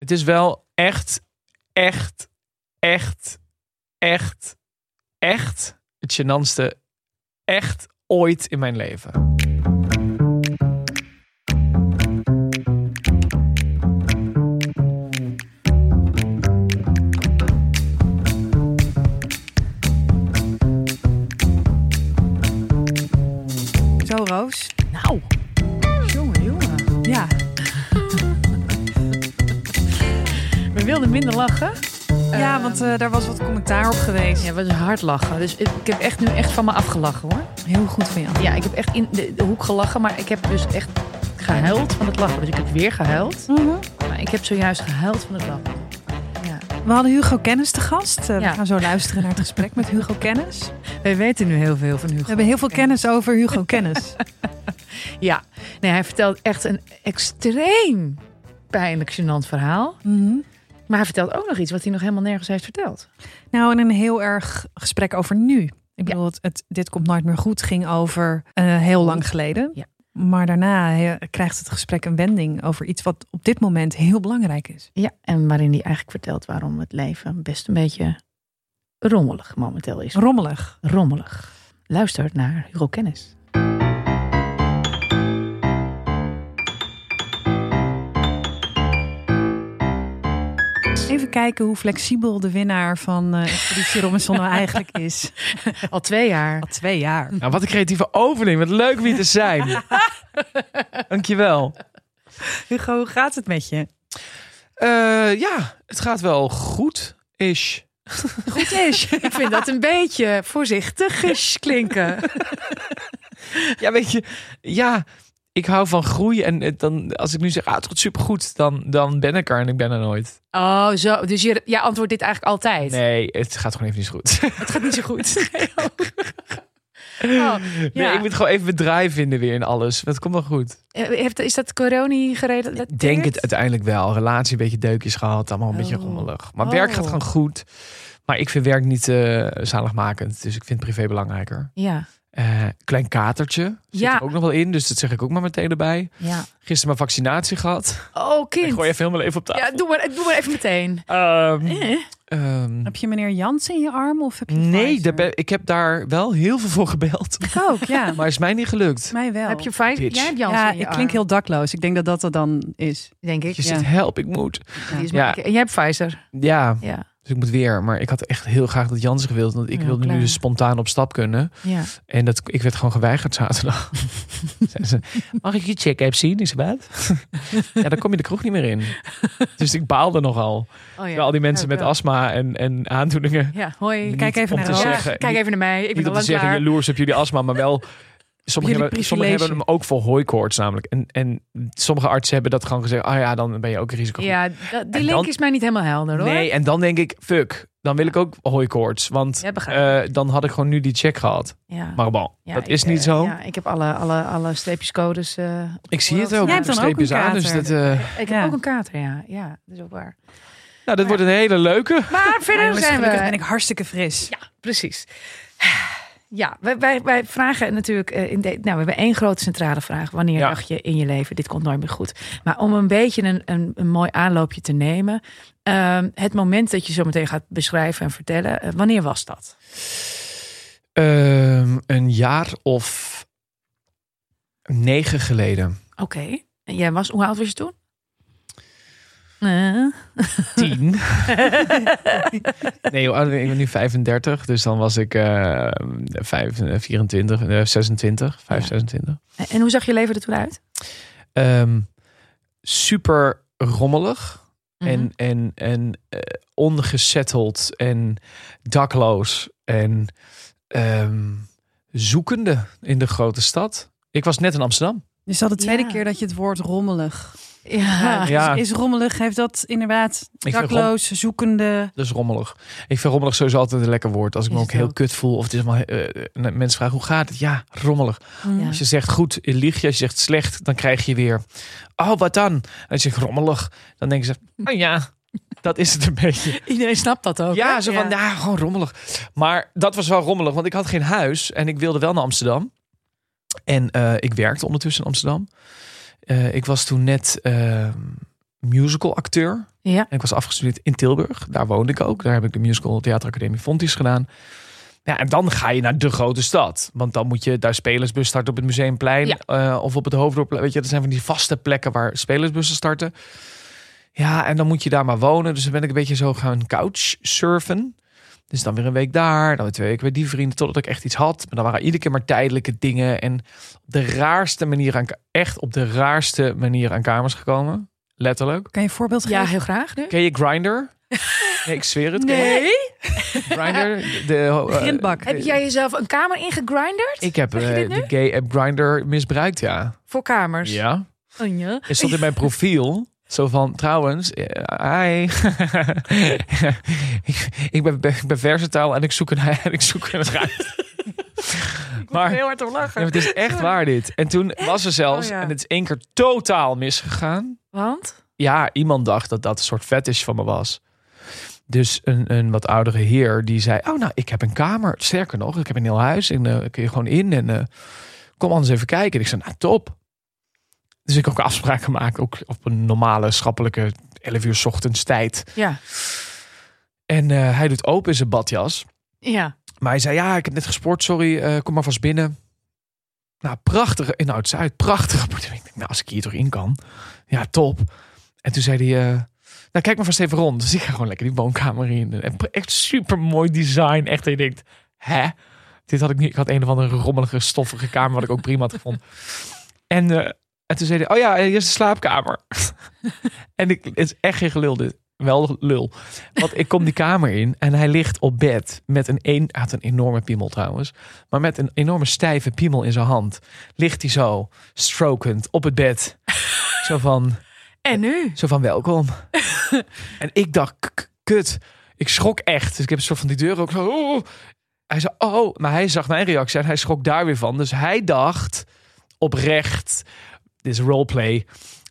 Het is wel echt, echt, echt, echt, echt het gênantste echt ooit in mijn leven. Lachen. Ja, Ehm, want eh, daar was wat commentaar op geweest. Ja, we was hard lachen. Dus ik ik heb echt nu echt van me afgelachen hoor. Heel goed van jou. Ja, ik heb echt in de, de hoek gelachen, maar ik heb dus echt gehuild van het lachen. Dus ik heb weer gehuild. Maar ik heb zojuist gehuild van het lachen. Ja. We hadden Hugo Kennis te gast. Eh, We gaan zo luisteren naar het gesprek met Hugo Kennis. Wij weten nu heel veel van Hugo. We hebben heel veel kennis over Hugo Kennis. Ja, nee, hij vertelt echt een extreem pijnlijk, gênant verhaal. Mhm. Maar hij vertelt ook nog iets wat hij nog helemaal nergens heeft verteld. Nou, en een heel erg gesprek over nu. Ik bedoel, het, het, dit komt nooit meer goed ging over eh, heel lang geleden. Ja. Maar daarna krijgt het gesprek een wending over iets wat op dit moment heel belangrijk is. Ja, en waarin hij eigenlijk vertelt waarom het leven best een beetje rommelig momenteel is. Rommelig. Rommelig. Luister naar Hugo Kennis. Even kijken hoe flexibel de winnaar van eh Expeditie Robinson nou eigenlijk is. Al twee jaar. Al twee jaar. Nou, wat een creatieve opening. Wat leuk om hier te zijn. Dankjewel. Hugo, hoe gaat het met je? Eh ja, het gaat wel goed. Is. Goed is. Ik vind dat een beetje voorzichtig klinken. Ja, weet je, ja, ik hou van groei. En het dan, als ik nu zeg, ah, het gaat supergoed, dan, dan ben ik er en ik ben er nooit. Oh, zo. Dus je, jij antwoordt dit eigenlijk altijd. Nee, het gaat gewoon even niet zo goed. Het gaat niet zo goed. Nee, oh. Nee, ja. ik moet gewoon even bedrijf vinden weer in alles. Dat komt wel goed. Eh, Heeft, is dat corona gerelateerd? Ik denk het uiteindelijk wel. Relatie een beetje deukjes gehad, allemaal een beetje Oh. rommelig. Maar werk gaat Oh. gewoon goed. Maar ik vind werk niet eh, zaligmakend. Dus ik vind privé belangrijker. Ja, Eh, klein katertje zit Ja. er ook nog wel in. Dus dat zeg ik ook maar meteen erbij. ja. Gisteren mijn vaccinatie gehad. Oh, Ik kind. gooi even helemaal even op tafel. Ja, doe maar, doe maar even meteen. Ehm, Eh? ehm, Heb je meneer Jans in je arm of heb je nee, daar ben- ik heb daar wel heel veel voor gebeld. Ik ook, ja. Maar is mij niet gelukt. Mij wel. Heb je Pfizer? Jij hebt Janssen ja, in je ik arm, klink heel dakloos. Ik denk dat dat er dan is. denk ik. Je Ja. zegt, help, ik moet. Ja. jij hebt Pfizer. Ja, Ja. Dus ik moet weer. Maar ik had echt heel graag dat Jansen gewild. Want ik Ja, wilde klaar. nu dus spontaan op stap kunnen. ja. En dat, ik werd gewoon geweigerd zaterdag. Ze, Mag ik je check-app zien? Zei, wat? ja, dan kom je de kroeg niet meer in. Dus ik baalde nogal. Oh, ja. Al die mensen met astma en, en aandoeningen. Ja, hoi. Kijk even naar zeggen, kijk even naar mij. Ik ben Niet al te zeggen, klaar. jaloers op jullie astma, maar wel... Sommigen hebben, sommigen hebben hem ook voor hooikoorts namelijk. En, en sommige artsen hebben dat gewoon gezegd. Ah ja, dan ben je ook risico. Ja, dat- die link dan- is mij niet helemaal helder hoor. Nee, en dan denk ik, fuck. Dan wil ik ook hooikoorts. Want Ja, eh, dan had ik gewoon nu die check gehad. Ja. Maar bon, Ja, dat ik, is niet eh, zo. Ja, ik heb alle, alle, alle streepjescodes. eh, ik zie het ook. Jij Ik hebt heb dan ook een streepjes aan. Dus kater. dat, eh, ik heb Ja. ook een kater, ja. Ja, dat is ook waar. nou, dat wordt een hele leuke. Maar verder zijn we... ben ik hartstikke fris. Ja, precies. Ja, wij, wij, wij vragen natuurlijk. eh, in de, nou, we hebben één grote centrale vraag. Wanneer Ja. dacht je in je leven: dit komt nooit meer goed? Maar om een beetje een, een, een mooi aanloopje te nemen. ehm, het moment dat je zo meteen gaat beschrijven en vertellen. eh, wanneer was dat? Ehm, een jaar of negen geleden. Oké. En jij was, hoe oud was je toen? Eh, Tien. nee, ben ik? ben nu 35. Dus dan was ik vijf, eh, 24, eh, 26. 5, Ja. 26. en hoe zag je leven er toen uit? Ehm, super rommelig. Mhm. En, en, en eh, ongezetteld en dakloos en ehm, zoekende in de grote stad. Ik was net in Amsterdam. Is al de tweede Ja. keer dat je het woord rommelig. Ja. Ja. Is, is rommelig, heeft dat inderdaad dakloos, zoekende. Dat is rommelig. Ik vind rommelig sowieso altijd een lekker woord. Als ik Is me ook heel ook. kut voel. Of het is maar eh, mensen vragen hoe gaat het? Ja, rommelig. Ja. Als je zegt goed, lieg je. Als je zegt slecht, dan krijg je weer. Oh, wat dan? En als je zegt rommelig, dan denken ze. Oh ja, dat is het een beetje. Iedereen snapt dat ook. Ja, hè? zo van, ja, gewoon rommelig. Maar dat was wel rommelig, want ik had geen huis en ik wilde wel naar Amsterdam. En eh, ik werkte ondertussen in Amsterdam. Eh, ik was toen net, eh, musical acteur. Ja. En ik was afgestudeerd in Tilburg. Daar woonde ik ook. Daar heb ik de musical Theateracademie Fontys gedaan. Ja, en dan ga je naar de grote stad. Want dan moet je daar spelersbus starten op het Museumplein. Ja. eh, of op het Hoofddorp. Weet je, dat zijn van die vaste plekken waar spelersbussen starten. Ja, en dan moet je daar maar wonen. Dus dan ben ik een beetje zo gaan couchsurfen. Dus dan weer een week daar, dan weer twee weken bij die vrienden, totdat ik echt iets had. Maar dan waren iedere keer maar tijdelijke dingen. En op de raarste manier aan, echt op de raarste manier aan kamers gekomen. Letterlijk. Kan je een voorbeeld ja, geven? heel graag nu. Ken je Grindr? Nee, ik zweer het. Ken je Grindr? De, eh, Grindbak. Heb jij jezelf een kamer ingegrinderd? ik heb eh, de gay app Grindr misbruikt, ja. Voor kamers. Ja. Oh, ja. Het stond in mijn profiel. Zo van, trouwens, eh, hi. ik, ik, ben, ik ben versatile en ik zoek een, en ik zoek een ruimte. Maar heel hard om ja, lachen. het is echt waar dit. En toen was er zelfs, Oh, ja. en het is één keer totaal misgegaan. Want? Ja, iemand dacht dat dat een soort fetish van me was. Dus een, een wat oudere heer die zei: Oh, nou, ik heb een kamer. Sterker nog, ik heb een heel huis. En eh kun je gewoon in en eh, kom anders even kijken. En ik zei: Nou, top. Dus ik ook afspraken maken, ook op een normale, schappelijke 11 uur 's ochtends tijd. Ja. En eh, hij doet open in zijn badjas. Ja. Maar hij zei: Ja, ik heb net gesport, sorry, eh, kom maar vast binnen. Nou, prachtige, in Oud-Zuid, prachtige appartement. Nou, als ik hier toch in kan, ja, top. En toen zei hij: eh, Nou, kijk maar vast even rond. Dus ik ga gewoon lekker die woonkamer in. En echt super mooi design. Echt, dat je denkt: Hè? Dit had ik niet. Ik had een of andere rommelige, stoffige kamer, wat ik ook prima had gevonden. En, en toen zei hij: Oh ja, hier is de slaapkamer. en ik, het is echt geen gelul. Dit. Wel lul. Want ik kom die kamer in en hij ligt op bed met een, een, hij had een enorme piemel trouwens, maar met een enorme stijve piemel in zijn hand. Ligt hij zo, strokend op het bed. Zo van, En nu? zo van welkom. en ik dacht, kut. Ik schrok echt. Dus ik heb een soort van die deur ook zo. oh. Hij zei, oh, maar hij zag mijn reactie en hij schrok daar weer van. Dus hij dacht oprecht, dit is roleplay.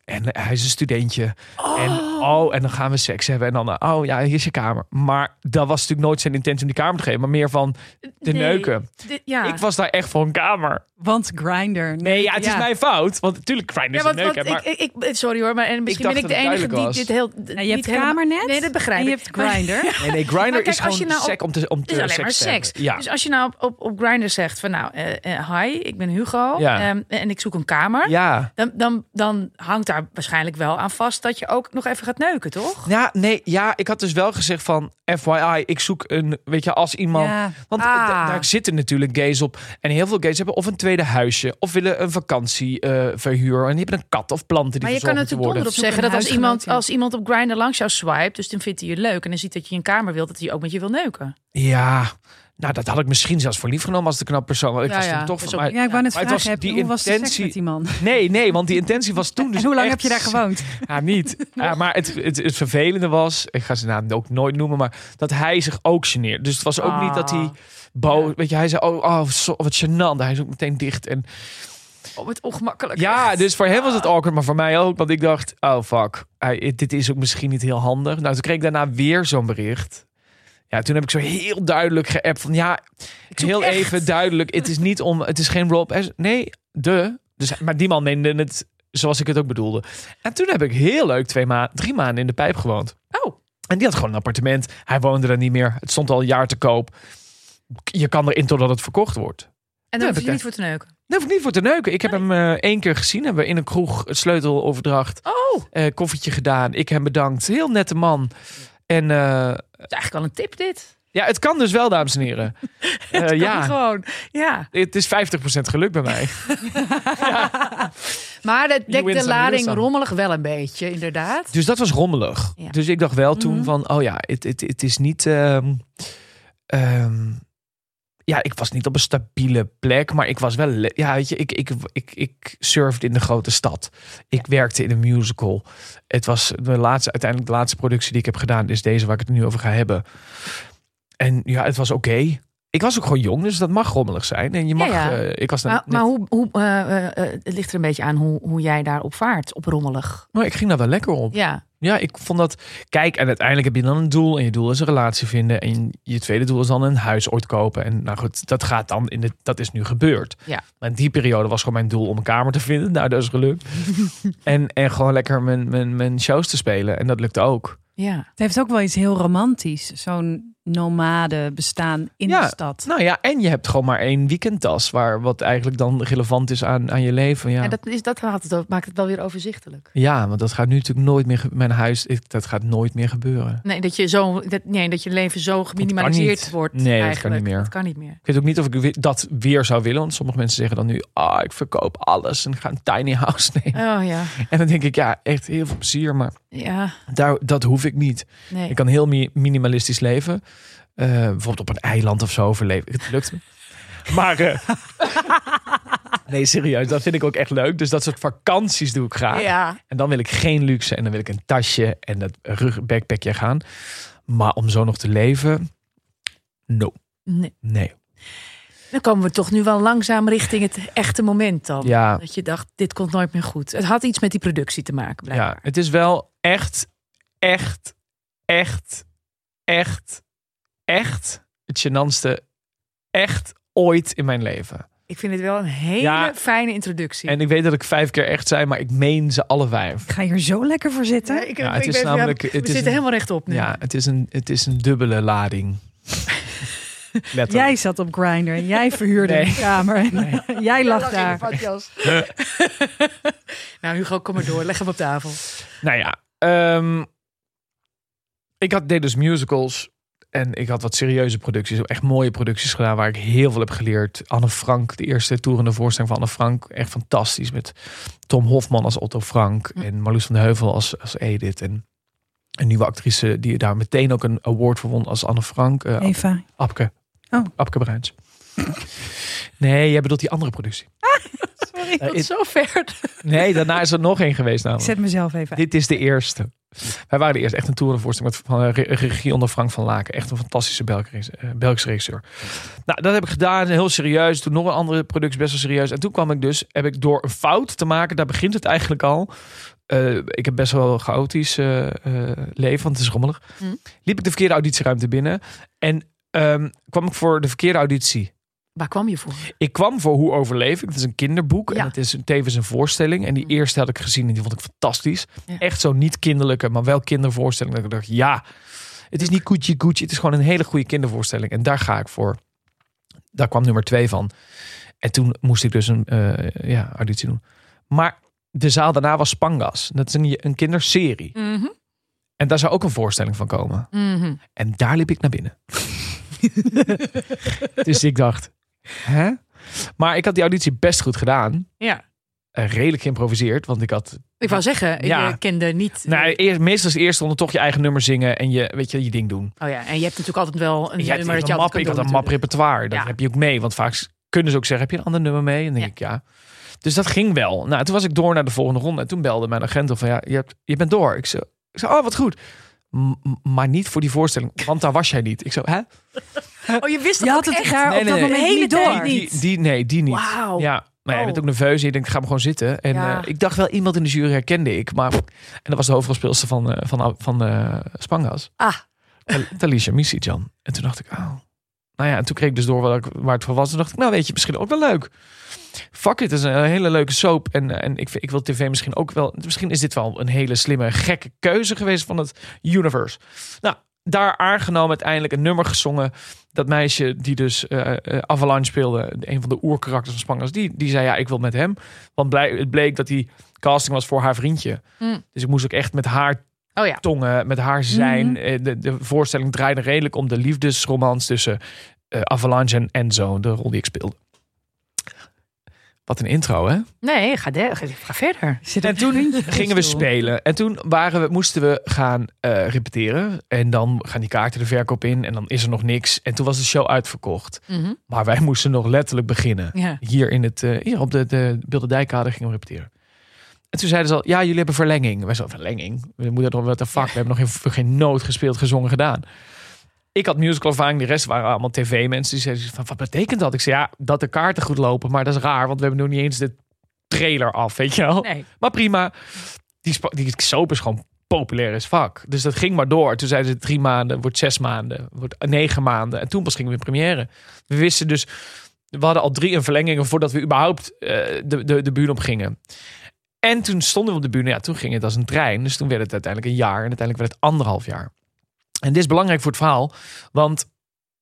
En hij is een studentje. En, oh, en dan gaan we seks hebben. En dan, oh ja, hier is je kamer. Maar dat was natuurlijk nooit zijn intentie om die kamer te geven. Maar meer van de Nee. neuken. Ja. Ik was daar echt voor een kamer. Want Grinder. Nee, ja, het is mijn fout. Want natuurlijk, Grindr is Ja, een want, neuk. want hè, maar ik, ik, ik- sorry hoor, maar en misschien ben ik de enige die duidelijk dit heel. Nou, je hebt niet helemaal- kamernet Nee, dat begrijp en je ik. hebt Grinder. Nee, nee, Grindr kijk, is als je gewoon nou op- sec om te, om te is alleen maar seks. Ja. Dus als je nou op, op, op Grindr zegt van nou, eh, eh, hi, ik ben Hugo Ja. ehm, en ik zoek een kamer. ja. Dan, dan, dan hangt daar waarschijnlijk wel aan vast dat je ook nog even gaat neuken, toch? Ja, nee, ja, ik had dus wel gezegd van FYI, ik zoek een, weet je, als iemand. Ja. Want Ah. da- daar zitten natuurlijk gays op. En heel veel gays hebben of een tweede huisje, of willen een vakantieverhuur. en die hebben een kat of planten die Maar je kan natuurlijk Zoek zeggen dat als iemand, als iemand op Grindr langs jou swipe, dus dan vindt hij je leuk en dan ziet dat je een kamer wilt, dat hij ook met je wil neuken. Ja, nou, dat had ik misschien zelfs voor lief genomen als de knap persoon. Ik Ja, was ja, toch van. Ja, ik wou net het was vragen, heb, die hoe was de seks intentie- met die man? Nee, nee, want die intentie was toen dus En hoe lang echt- heb je daar gewoond? Ja, niet. Ja, maar het, het, het vervelende was, ik ga zijn naam ook nooit noemen, maar dat hij zich ook geneert. Dus het was ook niet dat hij Ah. boos, Ja. weet je, hij zei, oh, oh zo, wat gênant. Hij is ook meteen dicht. En Oh, wat ongemakkelijk. ja, dus voor hem was het awkward, maar voor mij ook, want ik dacht, oh fuck, hij, dit is ook misschien niet heel handig. Nou, toen kreeg ik daarna weer zo'n bericht. Ja, toen heb ik zo heel duidelijk geappt van, ja, heel echt. even duidelijk, het is niet om, het is geen Rob S. Nee, de. Dus, maar die man meende het zoals ik het ook bedoelde. En toen heb ik heel leuk twee maanden, drie maanden in de pijp gewoond. Oh, En die had gewoon een appartement. Hij woonde er niet meer. Het stond al een jaar te koop. Je kan erin totdat het verkocht wordt. en daar hoef je niet voor te neuken. Daar hoef ik niet voor te neuken. Ik heb hem eh, één keer gezien. Hebben we in een kroeg het sleuteloverdracht. Oh, eh koffietje gedaan. Ik hem bedankt. Heel nette man. En eh, dat is eigenlijk wel een tip dit. ja, het kan dus wel, dames en heren. Eh, Kan ja, Gewoon, ja. het is 50% geluk bij mij. Maar dat dekt de lading rommelig wel een beetje, inderdaad. Dus dat was rommelig. Ja. Dus ik dacht wel toen Mhm. van, oh ja, het, het, het is niet... ehm, ehm, ja, ik was niet op een stabiele plek, maar ik was wel... Ja, weet je, ik, ik, ik, ik surfde in de grote stad. Ik werkte in een musical. Het was de laatste, uiteindelijk de laatste productie die ik heb gedaan, is deze waar ik het nu over ga hebben. En ja, het was oké. Ik was ook gewoon jong, dus dat mag rommelig zijn. En je mag, ja. eh, ik was dan Maar, net- maar hoe, hoe, eh, eh, het ligt er een beetje aan hoe, hoe jij daarop vaart, op rommelig. Nou, ik ging daar wel lekker op. Ja, Ja, ik vond dat. Kijk, en uiteindelijk heb je dan een doel. En je doel is een relatie vinden. En je tweede doel is dan een huis ooit kopen. En nou goed, dat gaat dan in de. Dat is nu gebeurd. Ja. Maar in die periode was gewoon mijn doel om een kamer te vinden. Nou, dat is gelukt. en, en gewoon lekker mijn, mijn, mijn shows te spelen. En dat lukte ook. ja. Het heeft ook wel iets heel romantisch. Zo'n nomade bestaan in Ja, de stad. Nou ja, en je hebt gewoon maar één weekendtas. Waar wat eigenlijk dan relevant is aan, aan je leven. Ja. En dat, is, dat maakt, het, maakt het wel weer overzichtelijk. ja, want dat gaat nu natuurlijk nooit meer. Mijn huis, dat gaat nooit meer gebeuren. Nee, dat je, zo, dat, nee, dat je leven zo geminimaliseerd wordt. Nee, dat kan eigenlijk. niet meer. Dat kan niet meer. Ik weet ook niet of ik dat weer zou willen. Want sommige mensen zeggen dan nu: ah, ik verkoop alles en ga een tiny house nemen. Oh ja, En dan denk ik, ja, echt heel veel plezier. Maar ja, daar, dat hoef ik niet. nee. Ik kan heel mi- minimalistisch leven. Eh, bijvoorbeeld op een eiland of zo overleven. Het lukt me. Maar eh, nee, serieus, dat vind ik ook echt leuk. Dus dat soort vakanties doe ik graag. Ja, En dan wil ik geen luxe en dan wil ik een tasje en dat rug backpackje gaan. Maar om zo nog te leven, no, nee. nee. Dan komen we toch nu wel langzaam richting het echte moment dan. Ja, Dat je dacht, dit komt nooit meer goed. Het had iets met die productie te maken, blijkbaar. Ja, het is wel echt, echt, echt, echt, echt het gênantste echt ooit in mijn leven. Ik vind het wel een hele Ja. fijne introductie. En ik weet dat ik vijf keer echt zei, maar ik meen ze alle vijf. Ik ga hier zo lekker voor zitten. Ja, ik, Ja, ik het is weet- namelijk- we het is zitten een- helemaal rechtop nu. Ja, het is een, het is een dubbele lading. Jij zat op Grindr en jij verhuurde Nee. een kamer. Jij lag daar. nou, Hugo, kom maar door. Leg hem op tafel. Nou ja, ehm, ik had, deed dus musicals. En ik had wat serieuze producties, echt mooie producties gedaan waar ik heel veel heb geleerd. Anne Frank, de eerste toerende voorstelling van Anne Frank, echt fantastisch. Met Tom Hofman als Otto Frank Hm. en Marloes van de Heuvel als, als Edith. En een nieuwe actrice die daar meteen ook een award voor won als Anne Frank. eh, Eva. Apke. Oh. Apke Bruins. Nee, jij bedoelt die andere productie. Eh, Tot it- zover. nee, daarna is er nog één geweest Ik namelijk. zet mezelf even uit. Dit is de eerste. Wij waren de eerste echt een toerenvoorstelling met van eh, re- regie onder Frank van Laken. Echt een fantastische Belgische, eh, Belgische regisseur. Nou, dat heb ik gedaan, heel serieus. Toen nog een andere productie, best wel serieus. En toen kwam ik dus, heb ik door een fout te maken, daar begint het eigenlijk al. Eh, ik heb best wel een chaotisch eh, eh, leven, want het is rommelig. Hm. Liep ik de verkeerde auditieruimte binnen. En ehm, kwam ik voor de verkeerde auditie. Waar kwam je voor? Ik kwam voor Hoe overleef ik. Het is een kinderboek Ja. en het is een- tevens een voorstelling. En die Mm. eerste had ik gezien en die vond ik fantastisch. Ja. Echt zo niet kinderlijke, maar wel kindervoorstelling. Dat ik dacht, ja, het is niet koetje koetje. Het is gewoon een hele goede kindervoorstelling. En daar ga ik voor. Daar kwam nummer twee van. En toen moest ik dus een eh, ja, auditie doen. Maar de zaal daarna was Spangas. Dat is een, een kinderserie. Mhm. En daar zou ook een voorstelling van komen. Mhm. En daar liep ik naar binnen. dus ik dacht, hè? Maar ik had die auditie best goed gedaan. Ja. Eh, redelijk geïmproviseerd, want ik had... Ik wou zeggen, Ja. je kende niet... Nou, eerst, meestal is het eerst onder toch je eigen nummer zingen en je, weet je, je ding doen. Oh ja, en je hebt natuurlijk altijd wel een Je hebt nummer dat je map, ik had een map repertoire. Dat Ja. heb je ook mee, want vaak kunnen ze ook zeggen, heb je een ander nummer mee? En dan denk ik, ja. Dus dat ging wel. Nou, toen was ik door naar de volgende ronde. En toen belde mijn agent van, ja, je, hebt, je bent door. Ik zei, ik zei, oh, wat goed. Maar niet voor die voorstelling, want daar was jij niet. Ik zo, hè? Oh, je wist Je het had ook het echt? daar Nee, op nee, dat nee. moment Hele niet tijd door. niet. Die, die, nee, die niet. Wauw. Ja, maar ja, je Oh. bent ook nerveus. En je denkt, ik ga me gewoon zitten. En Ja. eh, ik dacht wel, iemand in de jury herkende ik. Maar, en dat was de hoofdrolspeelster van, eh, van, van eh, Spangas. Ah. Tal- Talisha Misijan. En toen dacht ik, oh. Nou ja, en toen kreeg ik dus door waar, waar het voor was. Toen dacht ik, nou weet je, misschien ook wel leuk. Fuck it, het is een hele leuke soap. En, eh, en ik, ik wil tv misschien ook wel... Misschien is dit wel een hele slimme, gekke keuze geweest van het universe. Nou, daar aangenomen uiteindelijk een nummer gezongen. Dat meisje die dus eh, eh, Avalanche speelde, een van de oerkarakters van Spangas, die, die zei ja, ik wil met hem. Want blij, het bleek dat die casting was voor haar vriendje. Mm. Dus ik moest ook echt met haar Oh ja. tongen, met haar zijn. Mhm. Eh, De, de voorstelling draaide redelijk om de liefdesromans tussen eh, Avalanche en Enzo, de rol die ik speelde. Wat een intro, hè? Nee, ga, de, ga, verder. Zit En toen gingen we spelen. En toen waren we, moesten we gaan eh, repeteren. En dan gaan die kaarten de verkoop in. En dan is er nog niks. En toen was de show uitverkocht. Mhm. Maar wij moesten nog letterlijk beginnen. Ja. Hier, in het, eh, hier op de, de Bilderdijkade gingen we repeteren. En toen zeiden ze al, ja, jullie hebben verlenging. Wij zo, verlenging? We moeten nog wat de fuck. We hebben nog geen, geen noot gespeeld, gezongen, gedaan. ik had musical ervaring, de rest waren allemaal tv-mensen. Die zeiden van, wat betekent dat? Ik zei, ja, dat de kaarten goed lopen, maar dat is raar, want we hebben nog niet eens de trailer af, weet je wel. Nee. Maar prima. Die, die soap is gewoon populair as fuck. Dus dat ging maar door. Toen zeiden ze drie maanden, wordt zes maanden, wordt negen maanden. En toen pas gingen we in première. We wisten dus, we hadden al drie in verlengingen voordat we überhaupt eh, de, de, de bühne op gingen. En toen stonden we op de bühne. Ja, toen ging het als een trein. Dus toen werd het uiteindelijk een jaar. En uiteindelijk werd het anderhalf jaar. En dit is belangrijk voor het verhaal. Want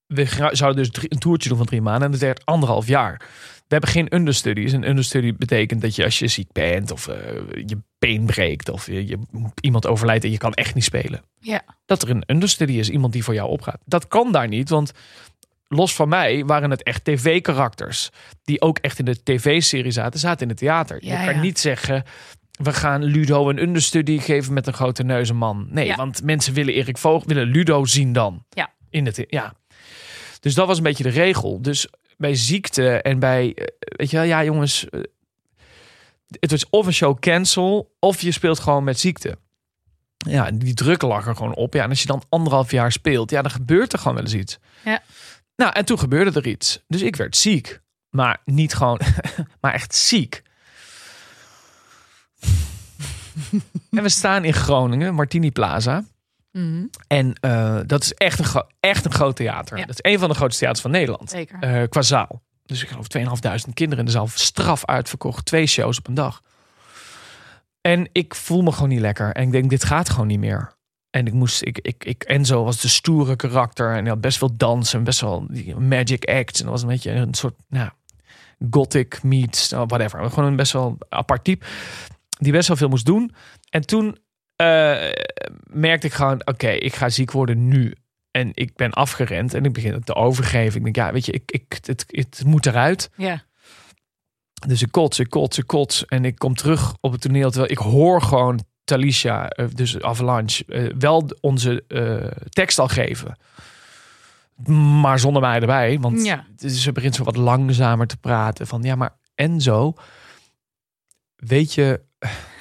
we zouden dus drie- een toertje doen van drie maanden. En dat werd anderhalf jaar. We hebben geen understudies. Een understudy betekent dat je als je ziek bent. Of eh, je been breekt. Of je, je- iemand overlijdt en je kan echt niet spelen. Ja. Dat er een understudy is. Iemand die voor jou opgaat. Dat kan daar niet. Want los van mij waren het echt tv-karakters. Die ook echt in de tv-serie zaten. Zaten in het theater. Ja, je kan ja. niet zeggen... We gaan Ludo een understudy geven met een grote neuzenman. Nee, Ja. want mensen willen Erik Voogd, willen Ludo zien dan. Ja. In het, ja. Dus dat was een beetje de regel. Dus bij ziekte en bij, eh, weet je wel, ja jongens, eh, het was of een show cancel of je speelt gewoon met ziekte. Ja, die druk lag er gewoon op. Ja, en als je dan anderhalf jaar speelt, ja, dan gebeurt er gewoon wel eens iets. Ja. Nou, en toen gebeurde er iets. Dus ik werd ziek. Maar niet gewoon, maar echt ziek. en we staan in Groningen, Martini Plaza. Mhm. En eh, dat is echt een, echt een groot theater. Ja. Dat is een van de grootste theaters van Nederland. Zeker. eh, qua zaal. Dus ik geloof 2.500 kinderen in de zaal. Straf uitverkocht. Twee shows op een dag. En ik voel me gewoon niet lekker. En ik denk, dit gaat gewoon niet meer. En ik moest, ik, ik, ik, Enzo was de stoere karakter. En hij had best veel dansen. Best wel die magic acts. En dat was een beetje een soort, nou, gothic meets, nou, whatever. Gewoon een best wel apart type. Die best wel veel moest doen. En toen eh, merkte ik gewoon, oké, ik ga ziek worden nu. En ik ben afgerend en ik begin het te overgeven. Ik denk, ja, weet je, ik, ik, het, het moet eruit. Ja. Dus ik kots, ik kots, ik kots. En ik kom terug op het toneel. Terwijl ik hoor gewoon Talisha, eh, dus Avalanche, eh, wel onze eh, tekst al geven. Maar zonder mij erbij. Want Ja. ze begint zo wat langzamer te praten. Van ja, maar Enzo, weet je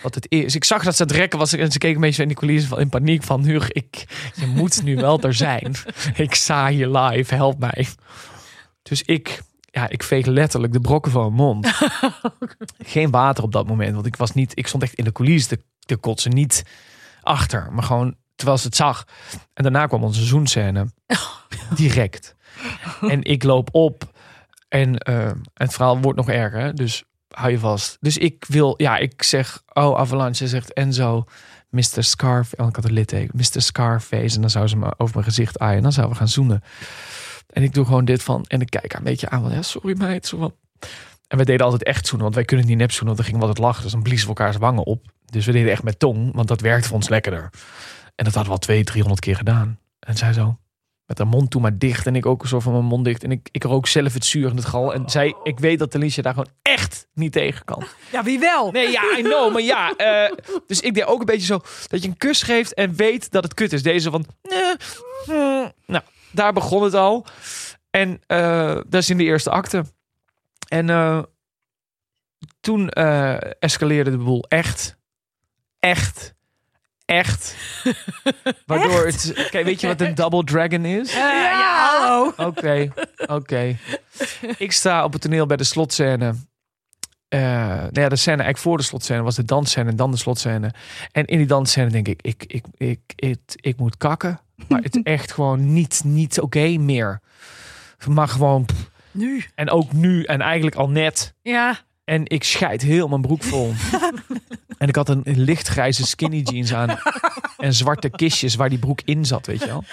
wat het is? Ik zag dat ze het rekken was. En ze keek een beetje in die coulissen van in paniek. Van Huug, ik, je moet nu wel er zijn. ik sta hier live, help mij. Dus ik, ja, ik veeg letterlijk de brokken van mijn mond. Geen water op dat moment. Want ik was niet, ik stond echt in de coulissen te, te kotsen. Niet achter, maar gewoon terwijl ze het zag. En daarna kwam onze zoenscène. Direct. En ik loop op. En eh, het verhaal wordt nog erger. Dus hou je vast. Dus ik wil, ja, ik zeg, oh, Avalanche. Ze zegt Enzo, Mr. Scarface. Oh, ik had een litteken. Mr. Scarface. En dan zou ze me over mijn gezicht aaien. En dan zouden we gaan zoenen. En ik doe gewoon dit van. En ik kijk haar een beetje aan. Van, ja, sorry meid. Zo van. En we deden altijd echt zoenen. Want wij kunnen niet nep zoenen. Want dan gingen we altijd lachen. Dus dan bliezen we elkaars wangen op. Dus we deden echt met tong. Want dat werkte voor ons lekkerder. En dat hadden we al twee, driehonderd keer gedaan. En zij zo. Met haar mond toe maar dicht. En ik ook een soort van mijn mond dicht. En ik, ik rook zelf het zuur in het gal. En zij, ik weet dat Alicia daar gewoon echt niet tegen kan. Ja, wie wel? Nee, ja, I know. Maar ja, eh, dus ik deed ook een beetje zo dat je een kus geeft en weet dat het kut is. Deze van, eh, mm. nou, daar begon het al. En eh, dat is in de eerste acte. En eh, toen eh, escaleerde de boel echt, echt, echt. Waardoor het, kijk, weet je wat een double dragon is? Eh, ja, hallo. Oké, oké. Ik sta op het toneel bij de slotscène. Eh nou ja, de scène eigenlijk voor de slotscène was de dansscène en dan de slotscène. En in die dansscène denk ik, ik, ik, ik, ik, ik moet kakken. Maar het is echt gewoon niet, niet oké meer. Maar gewoon, pff. Nu. en ook nu en eigenlijk al net. Ja. En ik scheid heel mijn broek vol. en ik had een lichtgrijze skinny jeans aan. En zwarte kistjes waar die broek in zat, weet je wel.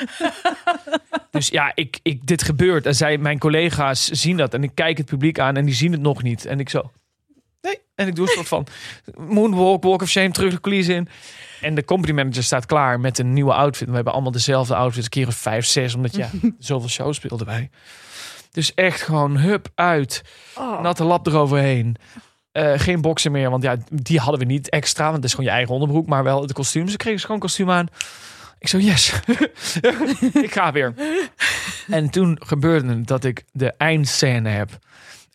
Dus ja, ik, ik, dit gebeurt. En zij, mijn collega's zien dat. En ik kijk het publiek aan en die zien het nog niet. En ik zo... Nee. En ik doe een soort van moonwalk, walk of shame, terug de coulissen in. En de company manager staat klaar met een nieuwe outfit. We hebben allemaal dezelfde outfit, een keer of vijf, zes. Omdat ja, zoveel shows speelden wij. Dus echt gewoon hup uit. Natte lap eroverheen. Eh, geen boksen meer, want ja, die hadden we niet extra. Want het is gewoon je eigen onderbroek, maar wel de kostuums. Ze kregen gewoon kostuum aan. Ik zo, yes. ik ga weer. En toen gebeurde het dat ik de eindscène heb.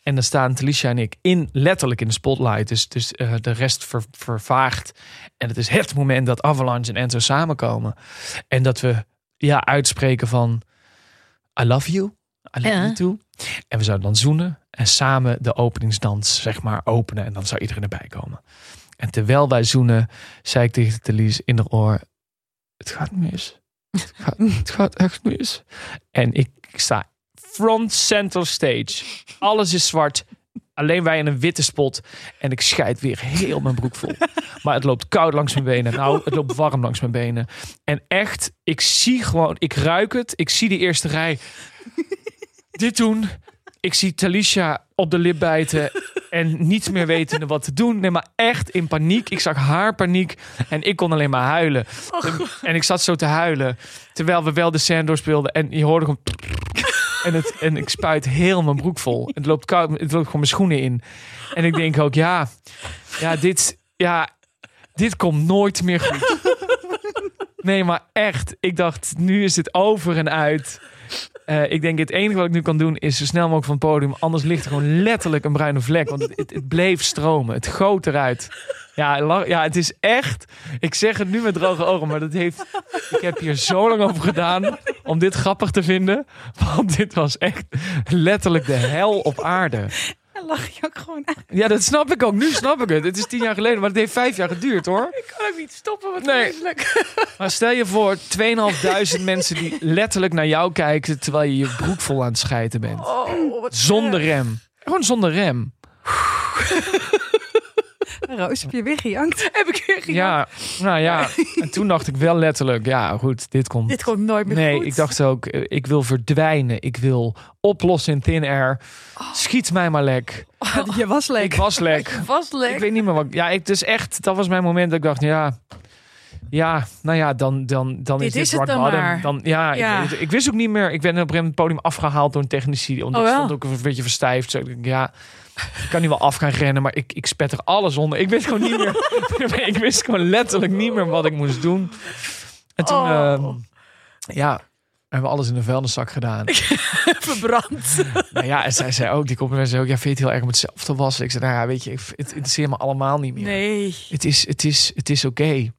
En dan staan Talisha en ik in, letterlijk in de spotlight. Dus, dus eh, de rest ver, vervaagt. En het is het moment dat Avalanche en Enzo samenkomen. En dat we ja, uitspreken van... I love you. Love Ja. too. En we zouden dan zoenen en samen de openingsdans zeg maar openen. En dan zou iedereen erbij komen. En terwijl wij zoenen, zei ik tegen Thalys in haar oor, het gaat mis. Het gaat, het gaat echt mis. En ik sta front center stage. Alles is zwart. Alleen wij in een witte spot. En ik scheid weer heel mijn broek vol. Maar het loopt koud langs mijn benen. Nou, het loopt warm langs mijn benen. En echt, ik zie gewoon, ik ruik het. Ik zie de eerste rij. Dit doen. Ik zie Talisha op de lip bijten. En niet meer wetende wat te doen. Nee, maar echt in paniek. Ik zag haar paniek. En ik kon alleen maar huilen. En ik zat zo te huilen. Terwijl we wel de scène doorspeelden. En je hoorde gewoon... En, het, en ik spuit heel mijn broek vol. Het loopt koud. Het loopt gewoon mijn schoenen in. En ik denk ook, ja... Ja, dit... Ja, dit komt nooit meer goed. Nee, maar echt. Ik dacht, nu is het over en uit. Eh, ik denk, het enige wat ik nu kan doen is zo snel mogelijk van het podium. Anders ligt er gewoon letterlijk een bruine vlek. Want het, het, bleef stromen. Het goot eruit. Ja, ja, het is echt. Ik zeg het nu met droge ogen, maar dat heeft. Ik heb hier zo lang over gedaan om dit grappig te vinden. Want dit was echt letterlijk de hel op aarde. Lach je ook gewoon uit. Ja, dat snap ik ook. Nu snap ik het. Het is tien jaar geleden, maar het heeft vijf jaar geduurd hoor. Ik kan ook niet stoppen. Wat Nee. vreselijk. Maar stel je voor, 2500 mensen die letterlijk naar jou kijken terwijl je je broek vol aan het schijten bent. Oh, wat Zonder rem. Gewoon zonder rem. Roos, heb je weer gejankt? heb ik weer gedaan. Ja, nou ja. En toen dacht ik wel letterlijk, ja goed, dit komt. Dit komt nooit meer Nee, goed. ik dacht ook, ik wil verdwijnen. Ik wil oplossen in thin air. Schiet mij maar lek. Je was leuk. Ik was lek. was leuk. Ik weet niet meer wat. Ja, ik dus echt, dat was mijn moment dat ik dacht, ja. Ja, nou ja, dan, dan, dan Dit is dit is rock dan bottom. maar. Dan, ja, Ja. Ik, ik wist ook niet meer. Ik ben op een gegeven moment het podium afgehaald door een technici. Want Oh, stond ook een beetje verstijfd. Zo, ik ja, ik kan nu wel af gaan rennen, maar ik, ik spet er alles onder. Ik wist gewoon niet meer. ik wist gewoon letterlijk niet meer wat ik moest doen. En toen, Oh. ehm, ja, hebben we alles in een vuilniszak gedaan. verbrand. nou ja, en zij zei ook, die compliment zei ook, ja, vind je het heel erg om het zelf te wassen? Ik zei, nou ja, weet je, het interesseert me allemaal niet meer. Nee. Het is, het is, het is oké.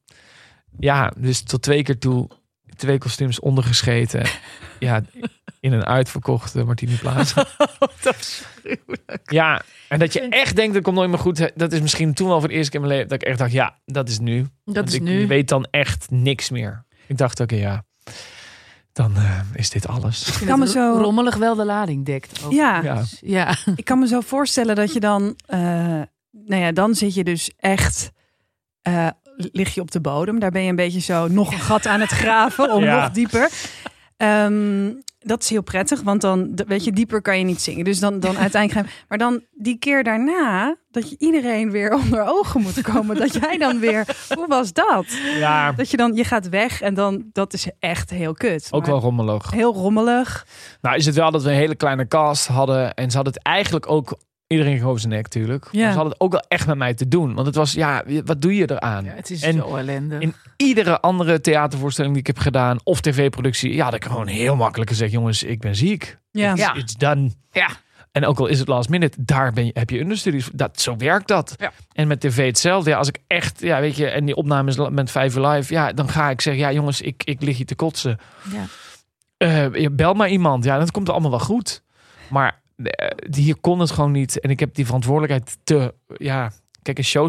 Ja, dus tot twee keer toe twee kostuums ondergescheten. ja, in een uitverkochte Martini Plaza. dat is gruwelijk. Ja, en dat je echt denkt, dat komt nooit meer goed. Dat is misschien toen wel voor de eerste keer in mijn leven dat ik echt dacht, ja, dat is nu. Dat Want is ik, nu. Je weet dan echt niks meer. Ik dacht, oké, ja, dan eh, is dit alles. Ik kan me zo- rommelig wel de lading dekt. Ja. Ja. Ja. Ik kan me zo voorstellen dat je dan, eh, nou ja, dan zit je dus echt, eh, lig je op de bodem. Daar ben je een beetje zo nog een gat aan het graven om Ja. nog dieper. Ehm, dat is heel prettig, want dan, weet je, dieper kan je niet zingen. Dus dan, dan uiteindelijk maar dan die keer daarna, dat je iedereen weer onder ogen moet komen. Dat jij dan weer, hoe was dat? Ja, Dat je dan, je gaat weg en dan, dat is echt heel kut. ook wel rommelig. Heel rommelig. Nou is het wel dat we een hele kleine cast hadden. En ze hadden het eigenlijk ook... Iedereen over zijn nek natuurlijk. Ja. Ze hadden het ook wel echt met mij te doen. Want het was, ja, wat doe je eraan? Ja, het is En zo ellendig. in iedere andere theatervoorstelling die ik heb gedaan... of tv-productie... ja, dat ik gewoon heel makkelijk gezegd... jongens, ik ben ziek. Ja. It's, Ja. it's done. Ja. En ook al is het last minute, daar ben je, heb je understudies. Dat, zo werkt dat. Ja. En met tv hetzelfde. Ja, als ik echt, ja, weet je, en die opnames met Five Live, ja, dan ga ik zeggen, ja, jongens, ik, ik lig hier te kotsen. Ja. Je bel maar iemand. Ja, dat komt allemaal wel goed. Maar hier kon het gewoon niet. En ik heb die verantwoordelijkheid te, ja, kijk, een show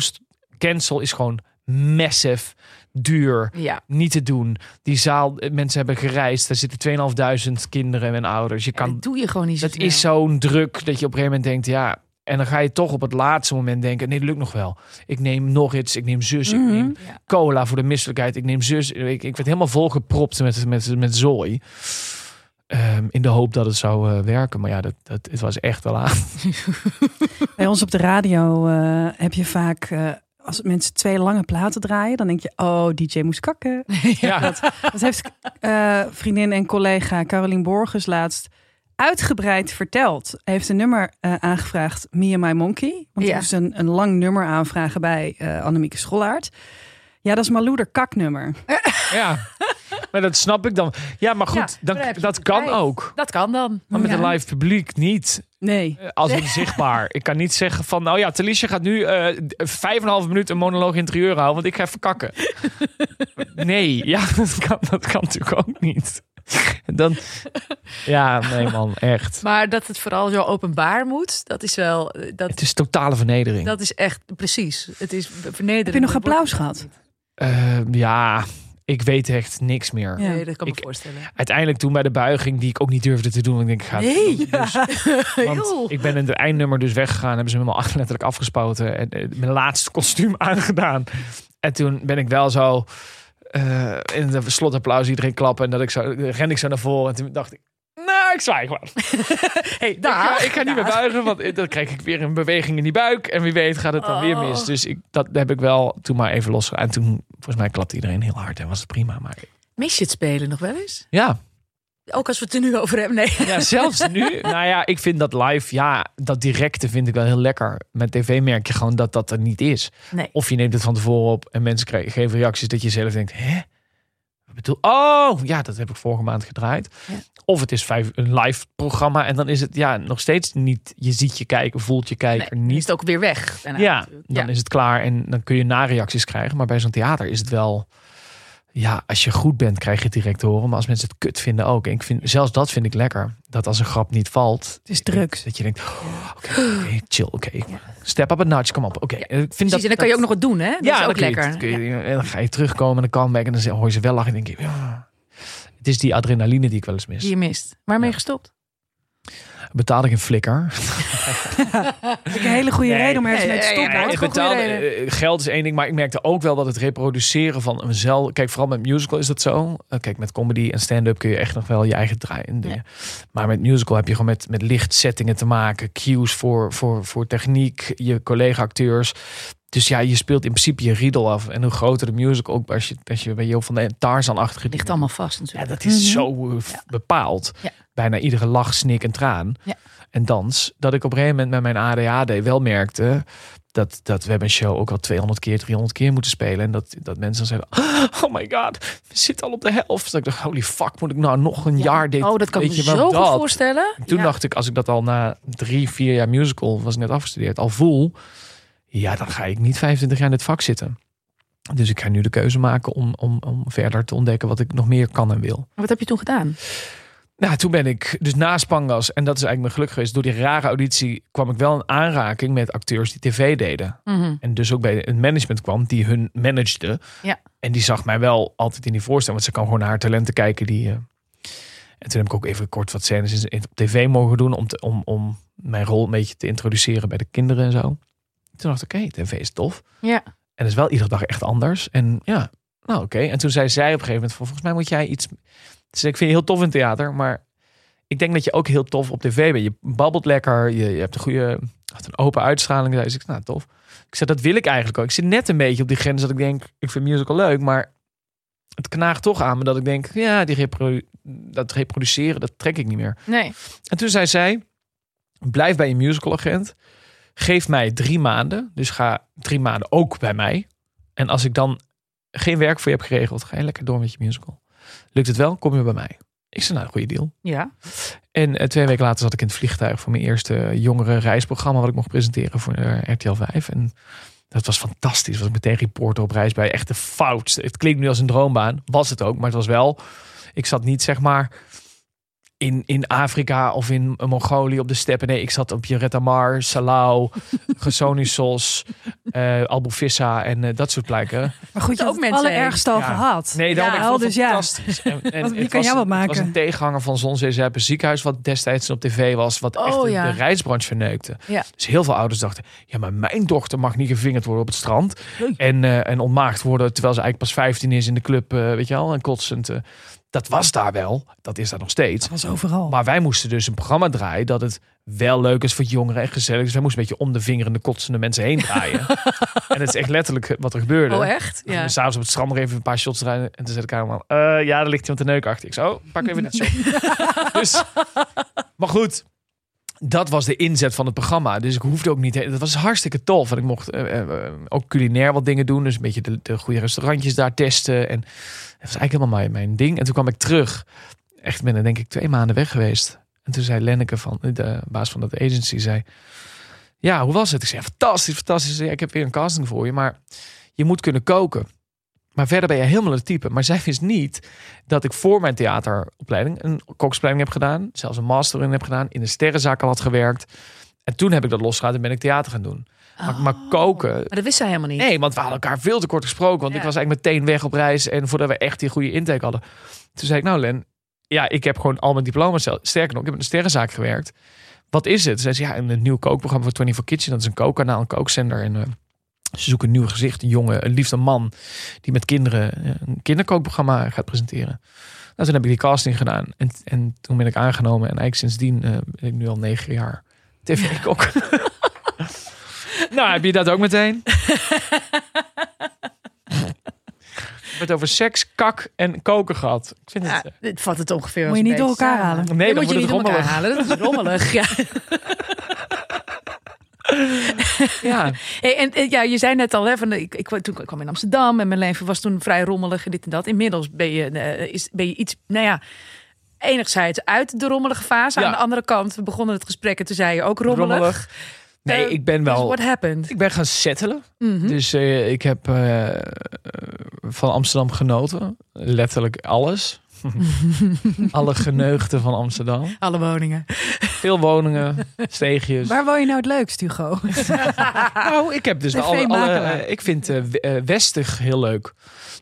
cancel is gewoon massive, duur Ja. niet te doen. Die zaal, eh, mensen hebben gereisd. Daar zitten 2500 kinderen en ouders. Je Ja, kan dat doe je gewoon niet zo dat is zo'n druk dat je op een gegeven moment denkt, ja. En dan ga je toch op het laatste moment denken, nee, dat lukt nog wel. Ik neem nog iets, ik neem zus, Mhm. ik neem Ja. cola voor de misselijkheid, ik neem zus. Ik, ik werd helemaal volgepropt met, met, met zooi. Ehm, in de hoop dat het zou eh, werken. Maar ja, dat, dat, het was echt te laat. Bij ons op de radio eh, heb je vaak, eh, als mensen twee lange platen draaien, dan denk je, oh, DJ moest kakken. Ja, Dat heeft eh, vriendin en collega Carolien Borges laatst uitgebreid verteld. Hij heeft een nummer eh, aangevraagd, Me and My Monkey. Want Ja. moest een, een lang nummer aanvragen bij eh Annemieke Schollaert. Ja, dat is Maloeder kaknummer. ja. Maar dat snap ik dan. Ja, maar goed, Ja, dan, dat kan bij. ook. Dat kan dan. Maar met Ja. een live publiek niet. Nee. Eh, Als het zichtbaar. Ik kan niet zeggen van, nou ja, Talisha gaat nu eh, vijf en een half minuut een monoloog interieur houden, want ik ga even kakken. nee, ja, dat kan, dat kan natuurlijk ook niet. Dan, ja, nee man, echt. Maar dat het vooral zo openbaar moet, dat is wel. eh, Dat, Het is totale vernedering. dat is echt precies. Het is vernederend. Heb je nog applaus gehad? Niet. Eh, ja, ik weet echt niks meer. Ja. Nee, dat kan ik me voorstellen. Uiteindelijk toen bij de buiging, die ik ook niet durfde te doen. want Ik denk, ik ga het Nee. doen. Dus, want ik ben in het eindnummer dus weggegaan. Hebben ze me helemaal letterlijk afgespoten. En eh, mijn laatste kostuum aangedaan. En toen ben ik wel zo... eh, in de slotapplaus iedereen klappen. En dat ik zo, ren ik zo naar voren. En toen dacht ik... Ik zwaai gewoon. Hey, Ik ga, ik ga niet meer buigen, want dan krijg ik weer een beweging in die buik. En wie weet gaat het dan weer mis. Oh. Dus ik, dat heb ik wel toen maar even los. En toen, volgens mij klapte iedereen heel hard en was het prima. Maar Mis je het spelen nog wel eens? ja, Ook als we het er nu over hebben. Nee. ja zelfs nu. Nou ja, ik vind dat live, ja, dat directe vind ik wel heel lekker. Met tv merk je gewoon dat dat er niet is. Nee. Of je neemt het van tevoren op en mensen krijgen, geven reacties dat je zelf denkt, hè? Bedoel? Oh, ja, dat heb ik vorige maand gedraaid. Ja. Of het is vijf, een live programma en dan is het ja nog steeds niet. Je ziet je kijken, voelt je kijker Nee, niet. is het ook weer weg. daarna Ja, natuurlijk. dan is het klaar en dan kun je nareacties krijgen. Maar bij zo'n theater is het wel... Ja, als je goed bent, krijg je het direct te horen. Maar als mensen het kut vinden ook. En ik vind, zelfs dat vind ik lekker. Dat als een grap niet valt... Het is drugs. Dat je denkt, oh, oké, chill, oké. Step up a notch, kom op. Oké, ik vind Precies, dat, en dan kan je ook nog wat doen, hè? Dat ja, is ook je- lekker. en dan ga je terugkomen en dan kan back en dan hoor je ze wel lachen. En denk je, ja. Het is die adrenaline die ik wel eens mis. Die je mist. Waarmee Ja. gestopt? Betaalde ik een flikker. Een hele goede Nee. reden om ergens Nee, mee te stoppen. betaalde, eh, geld is één ding, maar ik merkte ook wel dat het reproduceren van mezelf. Kijk, vooral met musical is dat zo. Eh, kijk, met comedy en stand-up kun je echt nog wel je eigen draaien. dingen. Maar met musical heb je gewoon met, met lichtsettingen te maken, cues voor, voor, voor techniek, je collega-acteurs. Dus ja, je speelt in principe je riedel af. En hoe groter de musical, ook als je, als je bij jou van de Tarzan-achtige ligt allemaal vast ja, natuurlijk. dat is Mhm. zo eh, bepaald. Ja. Bijna iedere lach, snik en traan. Ja. En dans. Dat ik op een gegeven moment met mijn ADHD wel merkte... Dat, dat we hebben een show ook al 200 keer, 300 keer moeten spelen. En dat, dat mensen dan zeiden... Oh my god, we zitten al op de helft. Dat ik dacht, holy fuck, moet ik nou nog een Ja. jaar dit... Oh, dat kan ik weet me je wel, zo goed dat? voorstellen. Toen Ja. dacht ik, als ik dat al na drie, vier jaar musical... was net afgestudeerd, al voel... Ja, dan ga ik niet 25 jaar in het vak zitten. Dus ik ga nu de keuze maken om, om, om verder te ontdekken... wat ik nog meer kan en wil. Wat heb je toen gedaan? Nou, toen ben ik dus na Spangas, en dat is eigenlijk mijn geluk geweest, door die rare auditie kwam ik wel in aanraking met acteurs die tv deden. Mhm. En dus ook bij een management kwam die hun managede. Ja. En die zag mij wel altijd in die voorstelling, want ze kan gewoon naar haar talenten kijken. Die, eh, En toen heb ik ook even kort wat scènes op tv mogen doen om, te, om, om mijn rol een beetje te introduceren bij de kinderen en zo. Toen dacht ik, oké, tv is tof. Ja. En het is wel iedere dag echt anders. En ja, nou oké. En toen zei zij op een gegeven moment, van, volgens mij moet jij iets... Dus ik vind je heel tof in theater, maar ik denk dat je ook heel tof op tv bent. Je babbelt lekker, je, je hebt een goede, had een open uitstraling. Dus ik nou tof. Ik zei, dat wil ik eigenlijk ook. Ik zit net een beetje op die grens dat ik denk, ik vind musical leuk, maar het knaagt toch aan me dat ik denk, ja, die reprodu dat reproduceren, dat trek ik niet meer. Nee. En toen zei zij, blijf bij je musicalagent. Geef mij drie maanden. Dus ga drie maanden ook bij mij. En als ik dan geen werk voor je heb geregeld, ga je lekker door met je musical. Lukt het wel, kom je bij mij. Ik zei, nou, goede deal. Ja. En eh, twee weken later zat ik in het vliegtuig voor mijn eerste jongere reisprogramma wat ik mocht presenteren voor eh, RTL 5. En dat was fantastisch. Was ik meteen reporter op reis bij. Echt de foutste. Het klinkt nu als een droombaan. Was het ook, maar het was wel. Ik zat niet zeg maar in, in Afrika of in Mongolië op de steppen. Nee, ik zat op Jeretta Mar, Salau, Gersonisos, eh Albufissa en eh, dat soort plekken. Maar goed, je Ook hebt mensen alle heen. ergste al Ja. gehad. Nee, daarom Ja, ik vond het dus ja. fantastisch. En, en wie het kan was- jou wat Het was maken? een tegenhanger van Zonzee ziekenhuis wat destijds op tv was, wat Oh, echt de, ja. de reisbranche verneukte. Ja. Dus heel veel ouders dachten, ja, maar mijn dochter mag niet gevingerd worden op het strand en, eh, en ontmaagd worden terwijl ze eigenlijk pas 15 is in de club, eh, weet je wel, en kotsend. Dat was daar wel, dat is daar nog steeds. Dat was overal. Maar wij moesten dus een programma draaien dat het wel leuk is voor jongeren en gezellig. Dus wij moesten een beetje om de vingerende, kotsende mensen heen draaien. en dat is echt letterlijk wat er gebeurde. Oh, echt? Ja. Ja. S'avonds op het strand nog even een paar shots draaien. En toen zei de cameraman, eh ja, er ligt iemand te neuk achter. Ik zo, oh, pak even net shot. dus, maar goed, dat was de inzet van het programma. Dus ik hoefde ook niet... Dat was hartstikke tof. Want ik mocht eh, eh, ook culinair wat dingen doen. Dus een beetje de, de goede restaurantjes daar testen. En dat was eigenlijk helemaal mijn, mijn ding. En toen kwam ik terug. Echt ben er denk ik twee maanden weg geweest. En toen zei Lenneke van de baas van dat agency, zei... Ja, hoe was het? Ik zei, fantastisch, fantastisch. Ik heb weer een casting voor je, maar je moet kunnen koken. Maar verder ben je helemaal het type. Maar zij wist niet dat ik voor mijn theateropleiding een koksopleiding heb gedaan. Zelfs een master in heb gedaan. In een sterrenzaak al had gewerkt. En toen heb ik dat losgelaten en ben ik theater gaan doen. Maar, maar koken... Maar dat wist zij helemaal niet. Nee, want we hadden elkaar veel te kort gesproken. Want Ja. ik was eigenlijk meteen weg op reis. En voordat we echt die goede intake hadden. Toen zei ik, nou Len, ja, ik heb gewoon al mijn diploma's. Sterker nog, ik heb in een sterrenzaak gewerkt. Wat is het? Zei ze, ja, een nieuw kookprogramma voor 24 Kitchen. Dat is een kookkanaal, een kookszender. En eh, ze zoeken een nieuw gezicht, een jongen, een liefde man. Die met kinderen eh, een kinderkookprogramma gaat presenteren. Nou, toen heb ik die casting gedaan. En, en toen ben ik aangenomen. En eigenlijk sindsdien eh, ben ik nu al negen jaar tv-kok. nou, heb je dat ook meteen? Het over seks, kak en koken gehad. Ik vind Ja, het... eh, dit vat het ongeveer Moet je niet door elkaar samen. halen. Nee, dan moet je niet het door elkaar halen. Dat is rommelig. Ja. ja. Hey, en eh, ja, je zei net al, hè, van, ik, ik, toen ik kwam in Amsterdam en mijn leven was toen vrij rommelig en dit en dat. Inmiddels ben je, eh, is, ben je iets, nou ja, enigszins uit de rommelige fase. Ja. Aan de andere kant, we begonnen het gesprek en toen zei je ook rommelig. Rommelig. Nee, Eh, ik ben Dus wel... what happened? Ik ben gaan settelen. Mhm. Dus ik heb van Amsterdam genoten. Letterlijk alles. Alle geneugten van Amsterdam. Alle woningen. Veel woningen, steegjes. Waar woon je nou het leukst, Hugo? Nou, ik heb dus alle, alle, eh, ik vind eh, eh, Westig heel leuk.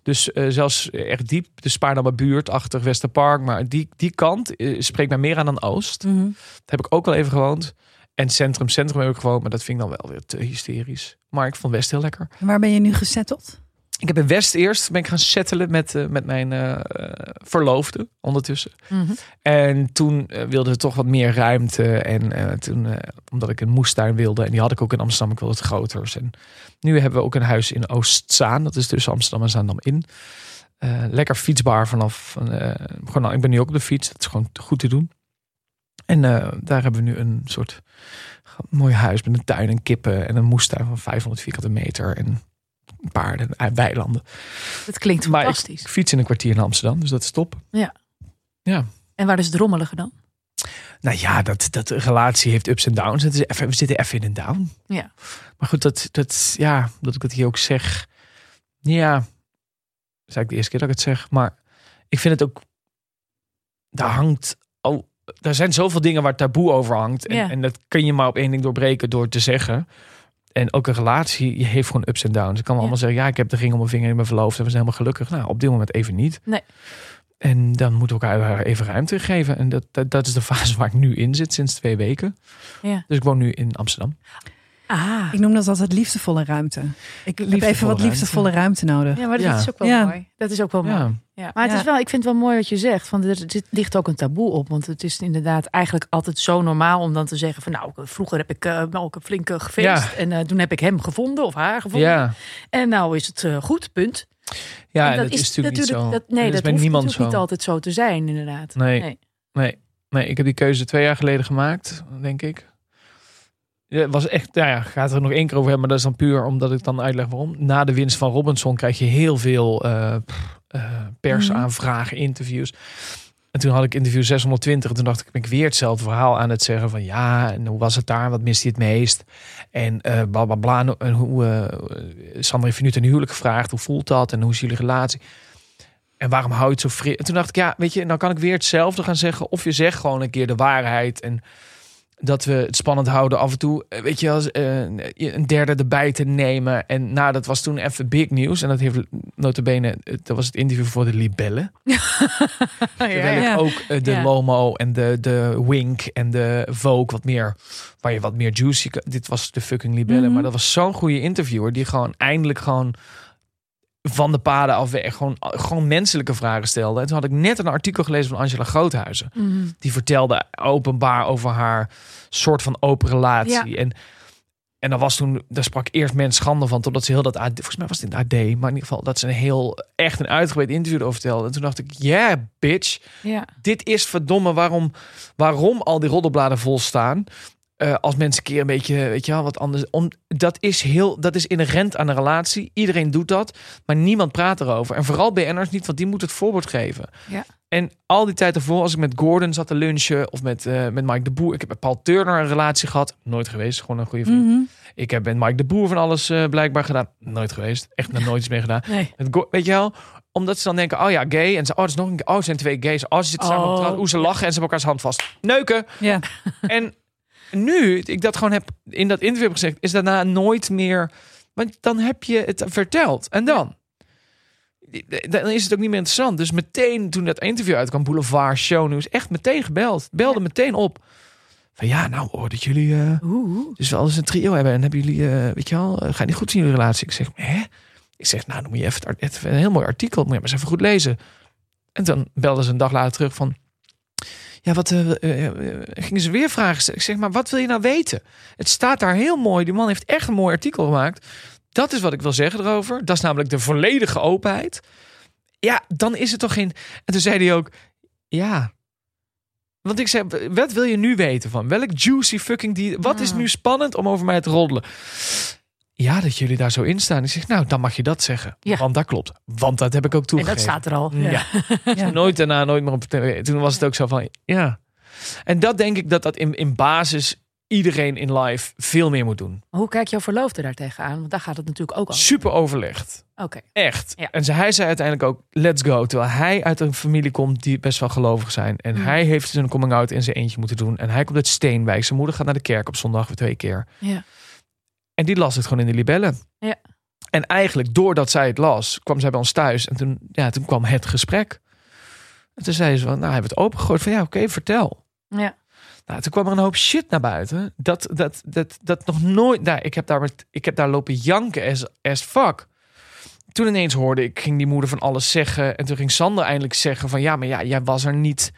Dus eh, zelfs echt diep, de Spaarnammer buurt, achter Westerpark. Maar die, die kant spreekt mij meer aan dan Oost. Mhm. Daar heb ik ook wel even gewoond. En Centrum, Centrum heb ik gewoond. Maar dat vind ik dan wel weer te hysterisch. Maar ik vond West heel lekker. En Waar ben je nu gezetteld? Ik heb in West eerst ben ik gaan settelen met, eh, met mijn eh, eh, verloofde ondertussen. Mhm. En toen wilden we toch wat meer ruimte. En toen, omdat ik een moestuin wilde. En die had ik ook in Amsterdam. Ik wilde het groter. En nu hebben we ook een huis in Oostzaan. Dat is tussen Amsterdam en Zaandam in. Lekker fietsbaar vanaf. gewoon, nou, ik ben nu ook op de fiets. Dat is gewoon goed te doen. En daar hebben we nu een soort mooi huis met een tuin en kippen. En een moestuin van 500 vierkante meter. En paarden en weilanden. Dat klinkt Maar fantastisch. ik fiets in een kwartier naar Amsterdam. Dus dat is top. En waar is het rommelige dan? Nou ja, dat, dat relatie heeft ups en downs. Het is even, we zitten even in een down. Ja. Maar goed, dat, dat, ja, dat ik het hier ook zeg. Ja, dat is eigenlijk de eerste keer dat ik het zeg. Maar ik vind het ook. Daar hangt. Oh, er zijn zoveel dingen waar taboe over hangt. En, Ja. en dat kun je maar op één ding doorbreken door te zeggen. En ook een relatie je heeft gewoon ups en downs. Ik kan Ja. allemaal zeggen, ja, ik heb de ring om mijn vinger in mijn verloofd en we zijn helemaal gelukkig. Nou, op dit moment even niet. Nee. En dan moeten we elkaar even ruimte geven. En dat, dat, dat is de fase waar ik nu in zit sinds twee weken. Ja. Dus ik woon nu in Amsterdam. Ah. Ik noem dat altijd liefdevolle ruimte. Ik heb even wat liefdevolle ruimte nodig. Ja, maar dat Ja. is ook wel Ja. mooi. Dat is ook wel mooi. Ja. Ja. Maar het Ja. is wel, ik vind het wel mooi wat je zegt. Want er zit, ligt ook een taboe op. Want het is inderdaad eigenlijk altijd zo normaal om dan te zeggen van nou, vroeger heb ik uh, ook een flinke gefeest. Ja. En eh, toen heb ik hem gevonden of haar gevonden. Ja, En nou is het eh, goed, punt. ja En en dat, is natuurlijk niet zo. Dat, nee, is dat bij hoeft niemand natuurlijk zo. niet altijd zo te zijn, inderdaad. Nee. Nee, nee, ik heb die keuze twee jaar geleden gemaakt, denk ik. Het was echt, nou ja, gaat er nog één keer over hebben, maar dat is dan puur omdat ik dan uitleg waarom. Na de winst van Robinson krijg je heel veel eh, eh, persaanvragen, interviews. En toen had ik interview 620 en toen dacht ik, ben ik weer hetzelfde verhaal aan het zeggen van ja, en hoe was het daar, wat mist hij het meest? En eh bla bla bla. En hoe, eh Sander heeft je nu ten huwelijk gevraagd, hoe voelt dat en hoe is jullie relatie? En waarom hou je het zo fris? En toen dacht ik, ja, weet je, nou kan ik weer hetzelfde gaan zeggen. Of je zegt gewoon een keer de waarheid. En dat we het spannend houden af en toe. eh, Weet je, als eh, een derde erbij te nemen. En nou, dat was toen even big nieuws. En dat heeft notabene, eh, dat was het interview voor de Libellen. Terwijl ik ja. ook eh, de Ja. Lomo en de, de Wink en de Vogue wat meer, waar je wat meer juicy. Dit was de fucking Libellen. Mhm. Maar dat was zo'n goede interviewer. Die gewoon eindelijk gewoon van de paden af weg gewoon, gewoon menselijke vragen stelde. En toen had ik net een artikel gelezen van Angela Groothuizen. Mhm. Die vertelde openbaar over haar soort van open relatie. En, en dan was toen, daar sprak eerst mens schande van, totdat ze heel dat AD, volgens mij was het in AD, maar in ieder geval dat ze een heel, echt een uitgebreid interview erover vertelde. En toen dacht ik, yeah, bitch, Ja. dit is verdomme waarom, waarom al die roddelbladen vol staan. Eh, als mensen een keer een beetje, weet je wel, wat anders. Om, dat is heel, dat is inherent aan een relatie. Iedereen doet dat, maar niemand praat erover. En vooral BN'ers niet, want die moeten het voorbeeld geven. Ja. En al die tijd ervoor, als ik met Gordon zat te lunchen of met, eh, met Mike de Boer. Ik heb met Paul Turner een relatie gehad. Nooit geweest, gewoon een goede vriend. Mhm. Ik heb met Mike de Boer van alles eh, blijkbaar gedaan. Nooit geweest. Echt nog nooit iets mee gedaan. Nee. Weet je wel? Omdat ze dan denken, oh ja, gay. En ze, oh, het is nog een, oh, het zijn twee gays. Oh, ze zitten samen op het Oh. Hoe ze lachen en ze hebben elkaars hand vast. Neuken. Ja. En nu, ik dat gewoon heb in dat interview heb gezegd, is daarna nooit meer. Want dan heb je het verteld. En dan? Dan is het ook niet meer interessant. Dus meteen toen dat interview uitkwam, Boulevard Show News, echt meteen gebeld. Belde meteen op. Van ja, nou hoor dat jullie eh, Oeh. dus wel eens een trio hebben. En hebben jullie, eh, weet je wel, eh, gaat niet goed in jullie relatie? Ik zeg, hè? Ik zeg, nou dan moet je even, het even een heel mooi artikel, moet je maar eens even goed lezen. En dan belden ze een dag later terug van, ja, wat eh, eh, eh, gingen ze weer vragen? Ik zeg, maar wat wil je nou weten? Het staat daar heel mooi. Die man heeft echt een mooi artikel gemaakt. Dat is wat ik wil zeggen erover. Dat is namelijk de volledige openheid. Ja, dan is het toch geen. En toen zei hij ook, ja. Want ik zei, wat wil je nu weten van? Welk juicy fucking die. Wat is Mm. nu spannend om over mij te roddelen? Ja, dat jullie daar zo in staan. Ik zeg, nou, dan mag je dat zeggen. Ja. Want dat klopt. Want dat heb ik ook En toegegeven. dat staat er al. Ja. Ja. Nooit daarna, nooit meer op tv. Toen was het ook zo van, ja. En dat denk ik dat dat in, in basis iedereen in live veel meer moet doen. Hoe kijk jouw verloofde daar tegenaan? Want daar gaat het natuurlijk ook over. Super overlegd. Oké. Echt. Ja. En hij zei uiteindelijk ook, let's go. Terwijl hij uit een familie komt die best wel gelovig zijn. En Mm. hij heeft zijn coming out in zijn eentje moeten doen. En hij komt uit Steenwijk. Zijn moeder gaat naar de kerk op zondag weer twee keer. Ja. En die las het gewoon in de libellen. Ja. En eigenlijk, doordat zij het las, kwam zij bij ons thuis. En toen, ja, toen kwam het gesprek. En toen zei ze van, nou, hij heeft het opengegooid. Van ja, oké, vertel. Ja. Nou, toen kwam er een hoop shit naar buiten. Dat, dat, dat, dat nog nooit. Nou, ik, heb daar met, ik heb daar lopen janken as, as fuck. Toen ineens hoorde ik, ging die moeder van alles zeggen. En toen ging Sander eindelijk zeggen van ja, maar ja, jij was er niet.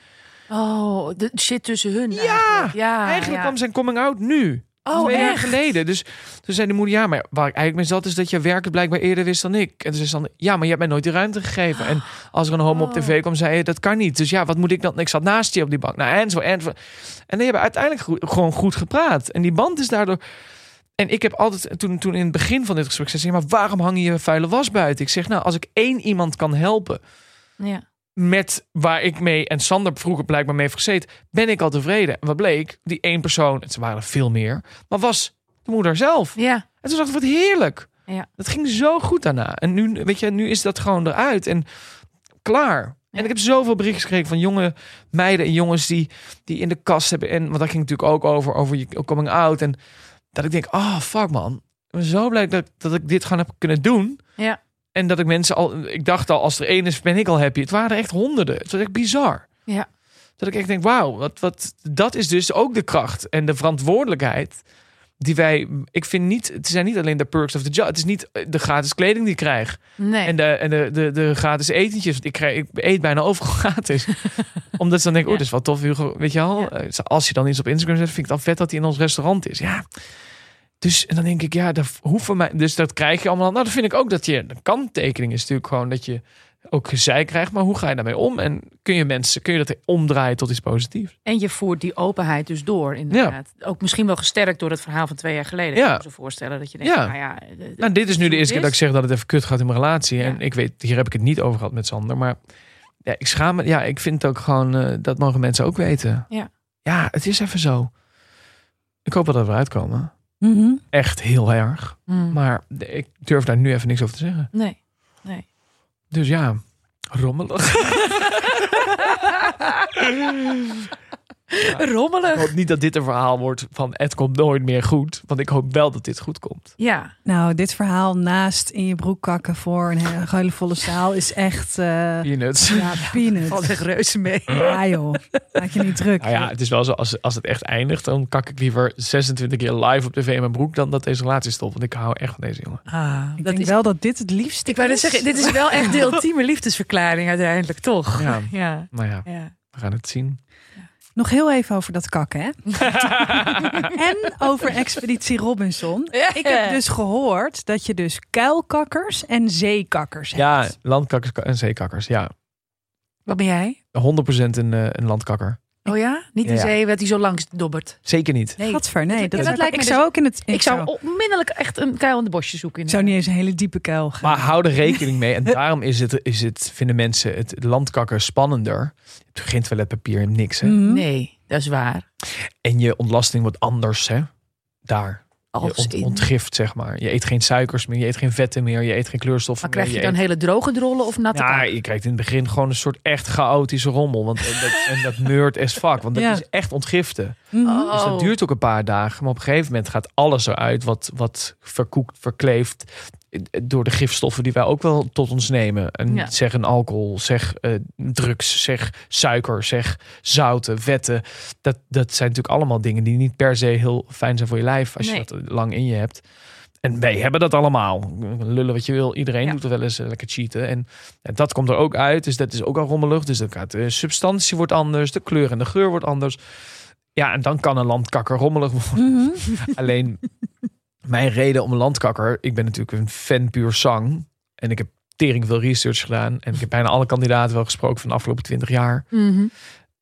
Oh, de shit tussen hun. Ja, eigenlijk. ja Eigenlijk ja. kwam zijn coming out nu. Oh, twee jaar geleden. Dus toen zei de moeder, ja, maar waar ik eigenlijk mee zat, is dat je werken blijkbaar eerder wist dan ik. En toen zei Sander, ja, maar je hebt mij nooit de ruimte gegeven. En als er een homo op Oh. tv kwam, zei je, dat kan niet. Dus ja, wat moet ik dan? Ik zat naast je op die bank. Nou, en zo, en zo. En die hebben uiteindelijk goed- gewoon goed gepraat. En die band is daardoor... En ik heb altijd, toen, toen in het begin van dit gesprek, zei ze, maar waarom hang je je vuile was buiten? Ik zeg, nou, als ik één iemand kan helpen Ja. Met waar ik mee en Sander vroeger blijkbaar mee heeft gezeten, ben ik al tevreden. En wat bleek? Die één persoon, het waren er veel meer, maar was de moeder zelf. Ja. En toen dacht ik, wat heerlijk. Ja. Dat ging zo goed daarna. En nu, weet je, nu is dat gewoon eruit en klaar. En ik heb zoveel berichten gekregen van jonge meiden en jongens die, die in de kast hebben. En want dat ging natuurlijk ook over, over je coming out. En dat ik denk, oh fuck man. Ik ben zo blij dat, dat ik dit gewoon heb kunnen doen. Ja. En dat ik mensen al, ik dacht al, als er één is, ben ik al happy. Het waren echt honderden. Het was echt bizar. Ja. Dat ik echt denk, wauw, wat, wat, dat is dus ook de kracht en de verantwoordelijkheid die wij, ik vind niet, het zijn niet alleen de perks of the job. Het is niet de gratis kleding die ik krijg. Nee. En, de, en de, de, de gratis etentjes. Ik, krijg, ik eet bijna overal gratis. Omdat ze dan denken, Ja. oh, dat is wel tof. Hugo. Weet je? Ja. Eh, Als je dan iets op Instagram zet, vind ik het dan vet dat hij in ons restaurant is. Ja. Dus en dan denk ik, ja, dat hoeven mij. Dus dat krijg je allemaal. Nou, dan vind ik ook dat je. De kanttekening is natuurlijk gewoon dat je ook gezeik krijgt. Maar hoe ga je daarmee om? En kun je mensen, kun je dat omdraaien tot iets positiefs? En je voert die openheid dus door, inderdaad. Ook misschien wel gesterkt door het verhaal van twee jaar geleden. Ja. Ik kan me voorstellen dat je denkt, Ja. nou ja... de- de- Nou, dit is nu de eerste keer dat ik zeg dat het even kut gaat in mijn relatie. Ja. En ik weet, hier heb ik het niet over gehad met Sander. Maar ja, ik schaam me. Ja, ik vind het ook gewoon, eh, dat mogen mensen ook weten. Ja. Ja, het is even zo. Ik hoop wel dat we eruit Mhm. Echt heel erg. Hmm. Maar ik durf daar nu even niks over te zeggen. Nee. Nee. Dus ja, rommelig. Ik Rommelig. hoop niet dat dit een verhaal wordt van het komt nooit meer goed. Want ik hoop wel dat dit goed komt. Ja. Nou, dit verhaal naast in je broek kakken voor een hele volle zaal is echt eh Peanuts. ja, peanuts. Valt echt reuze mee. Ja joh, maak je niet druk. Nou ja, het is wel zo, als, als het echt eindigt, dan kak ik liever 26 keer live op tv in mijn broek dan dat deze relatie stopt. Want ik hou echt van deze jongen. Ah, Ik dat denk is, wel dat dit het liefste ik wou net zeggen, dit is wel echt de ultieme liefdesverklaring uiteindelijk, toch? Ja. Ja. Nou ja, ja. we gaan het zien. Nog heel even over dat kakken, hè? en over Expeditie Robinson. Ik heb dus gehoord dat je dus kuilkakkers en zeekakkers hebt. Ja, landkakkers en zeekakkers. Ja, 100% Wat ben jij? een, eh, een landkakker. Oh ja? Niet Ja, ja. zee dat hij zo langs dobbert. Zeker niet. Nee. Gadver, nee. Dat, Ja, dat lijkt ik me zou dus- ook in het... Ik, zou onmiddellijk echt een kuil in de bosje zoeken. ik zou niet eens een hele diepe kuil gaan. Maar hou er rekening mee. En daarom is het, is het, vinden mensen het landkakker spannender. Het geen toiletpapier en niks. Hè? Mhm. Nee, dat is waar. En je ontlasting wordt anders. Hè? Daar. Als je ont- ontgift, zeg maar. Je eet geen suikers meer, je eet geen vetten meer, je eet geen kleurstoffen Maar krijg meer. je dan eet- hele droge drollen of natte Ja, kaak? je krijgt in het begin gewoon een soort echt chaotische rommel. Want, en, dat, en dat meurt as fuck, want dat Ja. is echt ontgiften. Mhm. Oh. Dus dat duurt ook een paar dagen. Maar op een gegeven moment gaat alles eruit wat, wat verkoekt, verkleefd. Eh, Door de gifstoffen die wij ook wel tot ons nemen. En Ja. zeg een alcohol, zeg eh, drugs, zeg suiker, zeg zouten, vetten. Dat, dat zijn natuurlijk allemaal dingen die niet per se heel fijn zijn voor je lijf. Als Nee. je dat lang in je hebt. En wij hebben dat allemaal. Lullen wat je wil. Iedereen Ja. doet er wel eens eh, lekker cheaten. En, en dat komt er ook uit. Dus dat is ook al rommelig. Dus gaat de substantie wordt anders. De kleur en de geur wordt anders. Ja, en dan kan een landkakker rommelig worden. Mhm. Alleen mijn reden om een landkakker. Ik ben natuurlijk een fan puur zang. En ik heb tering veel research gedaan. En ik heb bijna alle kandidaten wel gesproken van de afgelopen twintig jaar. Mhm.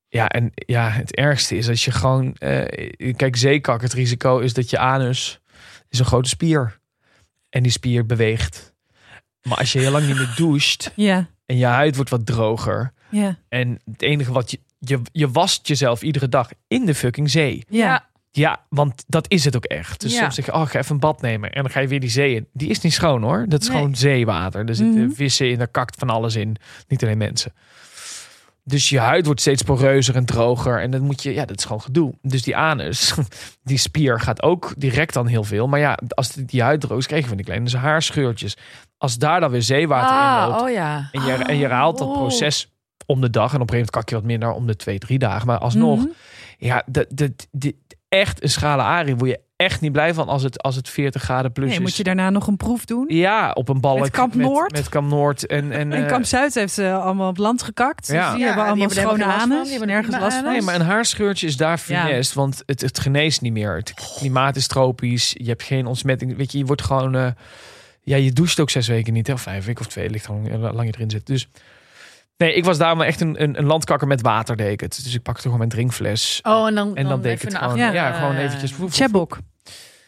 Ja, en ja, het ergste is als je gewoon... eh, kijk, zeekak, het risico is dat je anus is een grote spier. En die spier beweegt. Maar als je heel lang niet meer doucht Ja, en je huid wordt wat droger... ja, en het enige wat je... Je, je wast jezelf iedere dag in de fucking zee. ja. Ja, want dat is het ook echt. Dus Ja. soms zeg je, oh, ga even een bad nemen. En dan ga je weer die zee in. Die is niet schoon hoor. Dat is Nee. gewoon zeewater. Er zitten Mhm. vissen in, daar kakt van alles in. Niet alleen mensen. Dus je huid wordt steeds poreuzer en droger. En dan moet je, ja, dat is gewoon gedoe. Dus die anus, die spier gaat ook direct dan heel veel. Maar ja, als die huid droog is, krijg je van die kleine haarscheurtjes. Als daar dan weer zeewater in Ah, loopt. oh ja. En je, en je herhaalt dat Oh. proces om de dag. En op een gegeven moment kak je wat minder om de twee, drie dagen. Maar alsnog, Mhm. ja, dat, dat, echt een schrale arie word je echt niet blij van als het, als het 40 graden plus Nee, is. moet je daarna nog een proef doen? Ja, op een balk. Met Kamp Noord? Met, Kamp Noord. En, en, En eh, Kamp Zuid heeft ze allemaal op land gekakt. Ja. Dus die Ja, hebben die allemaal hebben er schone anus. Die hebben er Nergens last van. Nee, maar een haarscheurtje is daar Ja. funest, want het, het geneest niet meer. Het klimaat is tropisch, je hebt geen ontsmetting. Weet je, je wordt gewoon... eh, ja, je doucht ook zes weken niet, hè? of vijf weken of twee, ligt gewoon hoe lang je erin zit. Dus nee, ik was daar maar echt een, een, een landkakker met water, deed ik het. Dus ik pakte gewoon mijn drinkfles. Oh, en dan, En dan deed ik het gewoon, ja, gewoon eh, eventjes. Chebok.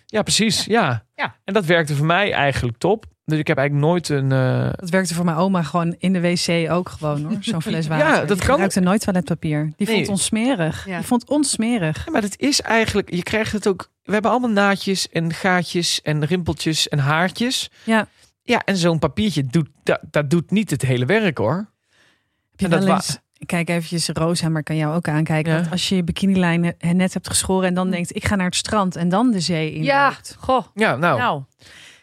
Ja, precies. Ja. Ja. En dat werkte voor mij eigenlijk top. Dus ik heb eigenlijk nooit een. eh, Dat werkte voor mijn oma gewoon in de wc ook gewoon hoor. Zo'n fles water. Ja, dat Die kan. gebruikte nooit toiletpapier. Die Nee. vond ons smerig. Ja. Die vond ons smerig. Ja, maar het is eigenlijk. Je krijgt het ook. We hebben allemaal naadjes en gaatjes en rimpeltjes en haartjes. Ja. Ja, en zo'n papiertje doet dat, dat doet niet het hele werk hoor. Heb je En dat wel wa- eens... Kijk eventjes, Rosa, maar kan jou ook aankijken. Ja. Want als je je bikinilijn net hebt geschoren en dan denkt, ik ga naar het strand en dan de zee in. Ja, loopt. goh. Ja, nou, Nou.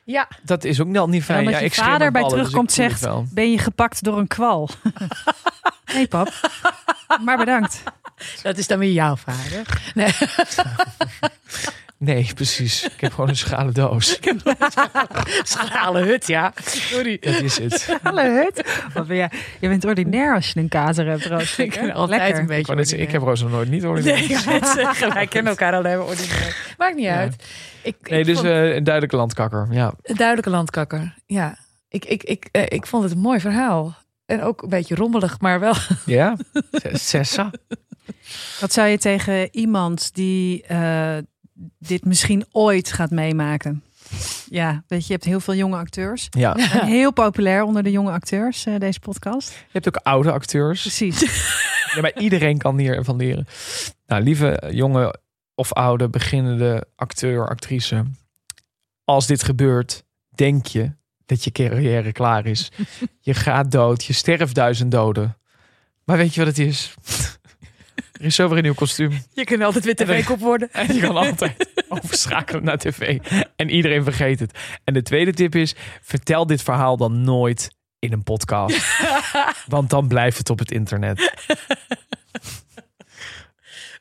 Ja, dat is ook wel niet fijn. dan dat ja, je ik vader bij ballen, dus terugkomt zegt, wel. ben je gepakt door een kwal? nee pap, maar bedankt. dat is dan weer jouw vader. Nee. Nee, precies. Ik heb gewoon een schale doos. Schrale hut, ja. Sorry. Dat is het. Hallo hut. Wat ben jij? Je bent ordinair als je een kater hebt. Roos. Ik ben altijd Lekker. een Ik, beetje zeggen, ik heb Roos nog nooit niet hoor. Nee, ik wij kennen elkaar alleen maar ordinair. Maakt niet Ja. uit. Ik, ik Nee, dus vond- eh, een duidelijke landkakker. Ja. Een duidelijke landkakker. Ja, ik, ik, ik, eh, ik vond het een mooi verhaal. En ook een beetje rommelig, maar wel. Ja? Sessa? Wat zou je tegen iemand die eh, dit misschien ooit gaat meemaken? Ja, weet je, je hebt heel veel jonge acteurs. Ja. Je En heel populair onder de jonge acteurs, eh, deze podcast. hebt ook oude acteurs. Precies. Ja, maar iedereen kan hiervan leren. Nou, lieve jonge of oude beginnende acteur, actrice. Als dit gebeurt, denk je dat je carrière klaar is. Je gaat dood, je sterft duizend doden. Maar weet je wat het is? Er is zo weer een nieuw kostuum. Je kunt altijd weer tv-kop worden. En je kan altijd overschakelen naar tv. En iedereen vergeet het. En de tweede tip is, vertel dit verhaal dan nooit in een podcast. Want dan blijft het op het internet.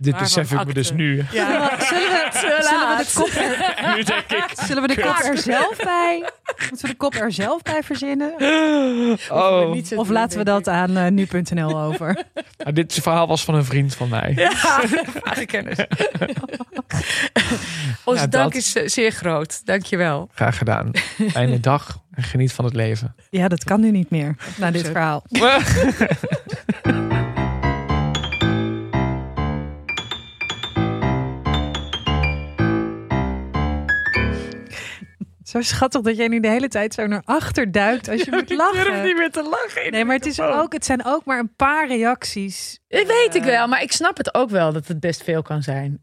Dit besef ik me dus nu. Ja. Zullen we, zullen we de kop er, En nu denk ik, zullen we de kop er zelf bij? Moeten we de kop er zelf bij verzinnen? oh, Of doen, laten we dat aan eh, nu.nl over? nou, dit verhaal was van een vriend van mij. Ja, kennis. Onze Ja, dank dat. is eh, zeer groot. Dank je wel. Graag gedaan. Fijne dag en geniet van het leven. Ja, dat kan nu niet meer, na dit verhaal. Zo schattig dat jij nu de hele tijd zo naar achter duikt als je moet lachen. meer te lachen. Nee, maar het, is ook, het zijn ook maar een paar reacties. Dat weet ik wel, maar ik snap het ook wel dat het best veel kan zijn.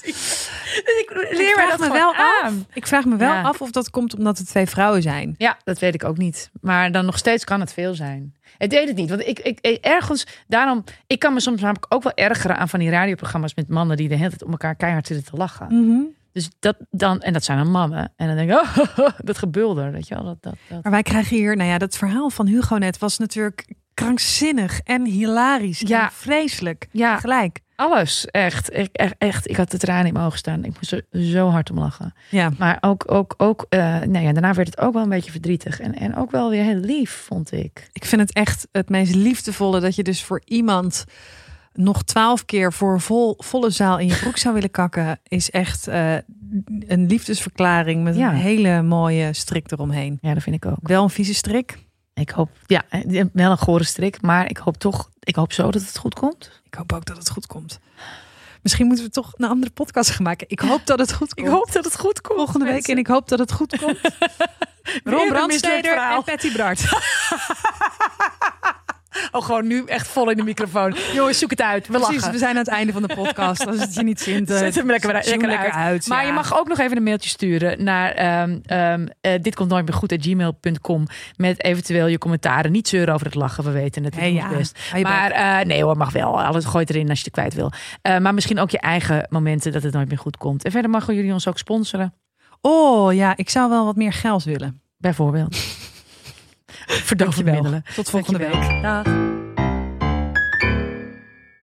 Dus ik leer Ik dat me wel af. Ik vraag me wel Ja. af of dat komt omdat het twee vrouwen zijn. Ja, dat weet ik ook niet. Maar dan nog steeds kan het veel zijn. Het deed het niet. Want ik, ik, ik- ergens, daarom, ik kan me soms namelijk ook wel ergeren aan van die radioprogramma's met mannen die de hele tijd om elkaar keihard zitten te lachen. Dus dat dan, en dat zijn dan mannen. En dan denk ik, oh, dat gebulder, weet je wel. Dat, dat, dat. Maar wij krijgen hier, nou ja, dat verhaal van Hugo net was natuurlijk krankzinnig en hilarisch Ja. en vreselijk. Ja, Gelijk. alles. Echt, echt, echt, echt. Ik had de tranen in mijn ogen staan. Ik moest er zo hard om lachen. Ja. Maar ook, ook, ook eh, nou ja, daarna werd het ook wel een beetje verdrietig. En, en ook wel weer heel lief, vond ik. Ik vind het echt het meest liefdevolle dat je dus voor iemand nog twaalf keer voor vol, volle zaal in je broek zou willen kakken. Is echt eh, een liefdesverklaring met Ja. een hele mooie strik eromheen. Ja, dat vind ik ook. Wel een vieze strik. Ik hoop, ja, eh, wel een gore strik. Maar ik hoop toch, ik hoop zo dat het goed komt. Ik hoop ook dat het goed komt. Misschien moeten we toch een andere podcast gaan maken. Ik hoop dat het goed komt. dat het goed komt. volgende week en ik hoop dat het goed komt. Ron Brandsteder en Patty Bart. Oh, gewoon nu echt vol in de microfoon. Jongens, zoek het uit. We Precies, lachen. we zijn aan het einde van de podcast. Als het je niet zint, eh, Zet hem lekker, uit. Maar ja. je mag ook nog even een mailtje sturen naar ehm ehm, eh, dit komt nooit meer goed gmail.com met eventueel je commentaren. Niet zeuren over het lachen, we weten het. Hey, ja. best. Maar eh, nee hoor, mag wel. Alles gooit erin als je het kwijt wil. Maar misschien ook je eigen momenten dat het nooit meer goed komt. En verder mogen jullie ons ook sponsoren. Oh ja, ik zou wel wat meer geld willen. Bijvoorbeeld. Verdovende middelen. Tot volgende Dankjewel. week. Dag.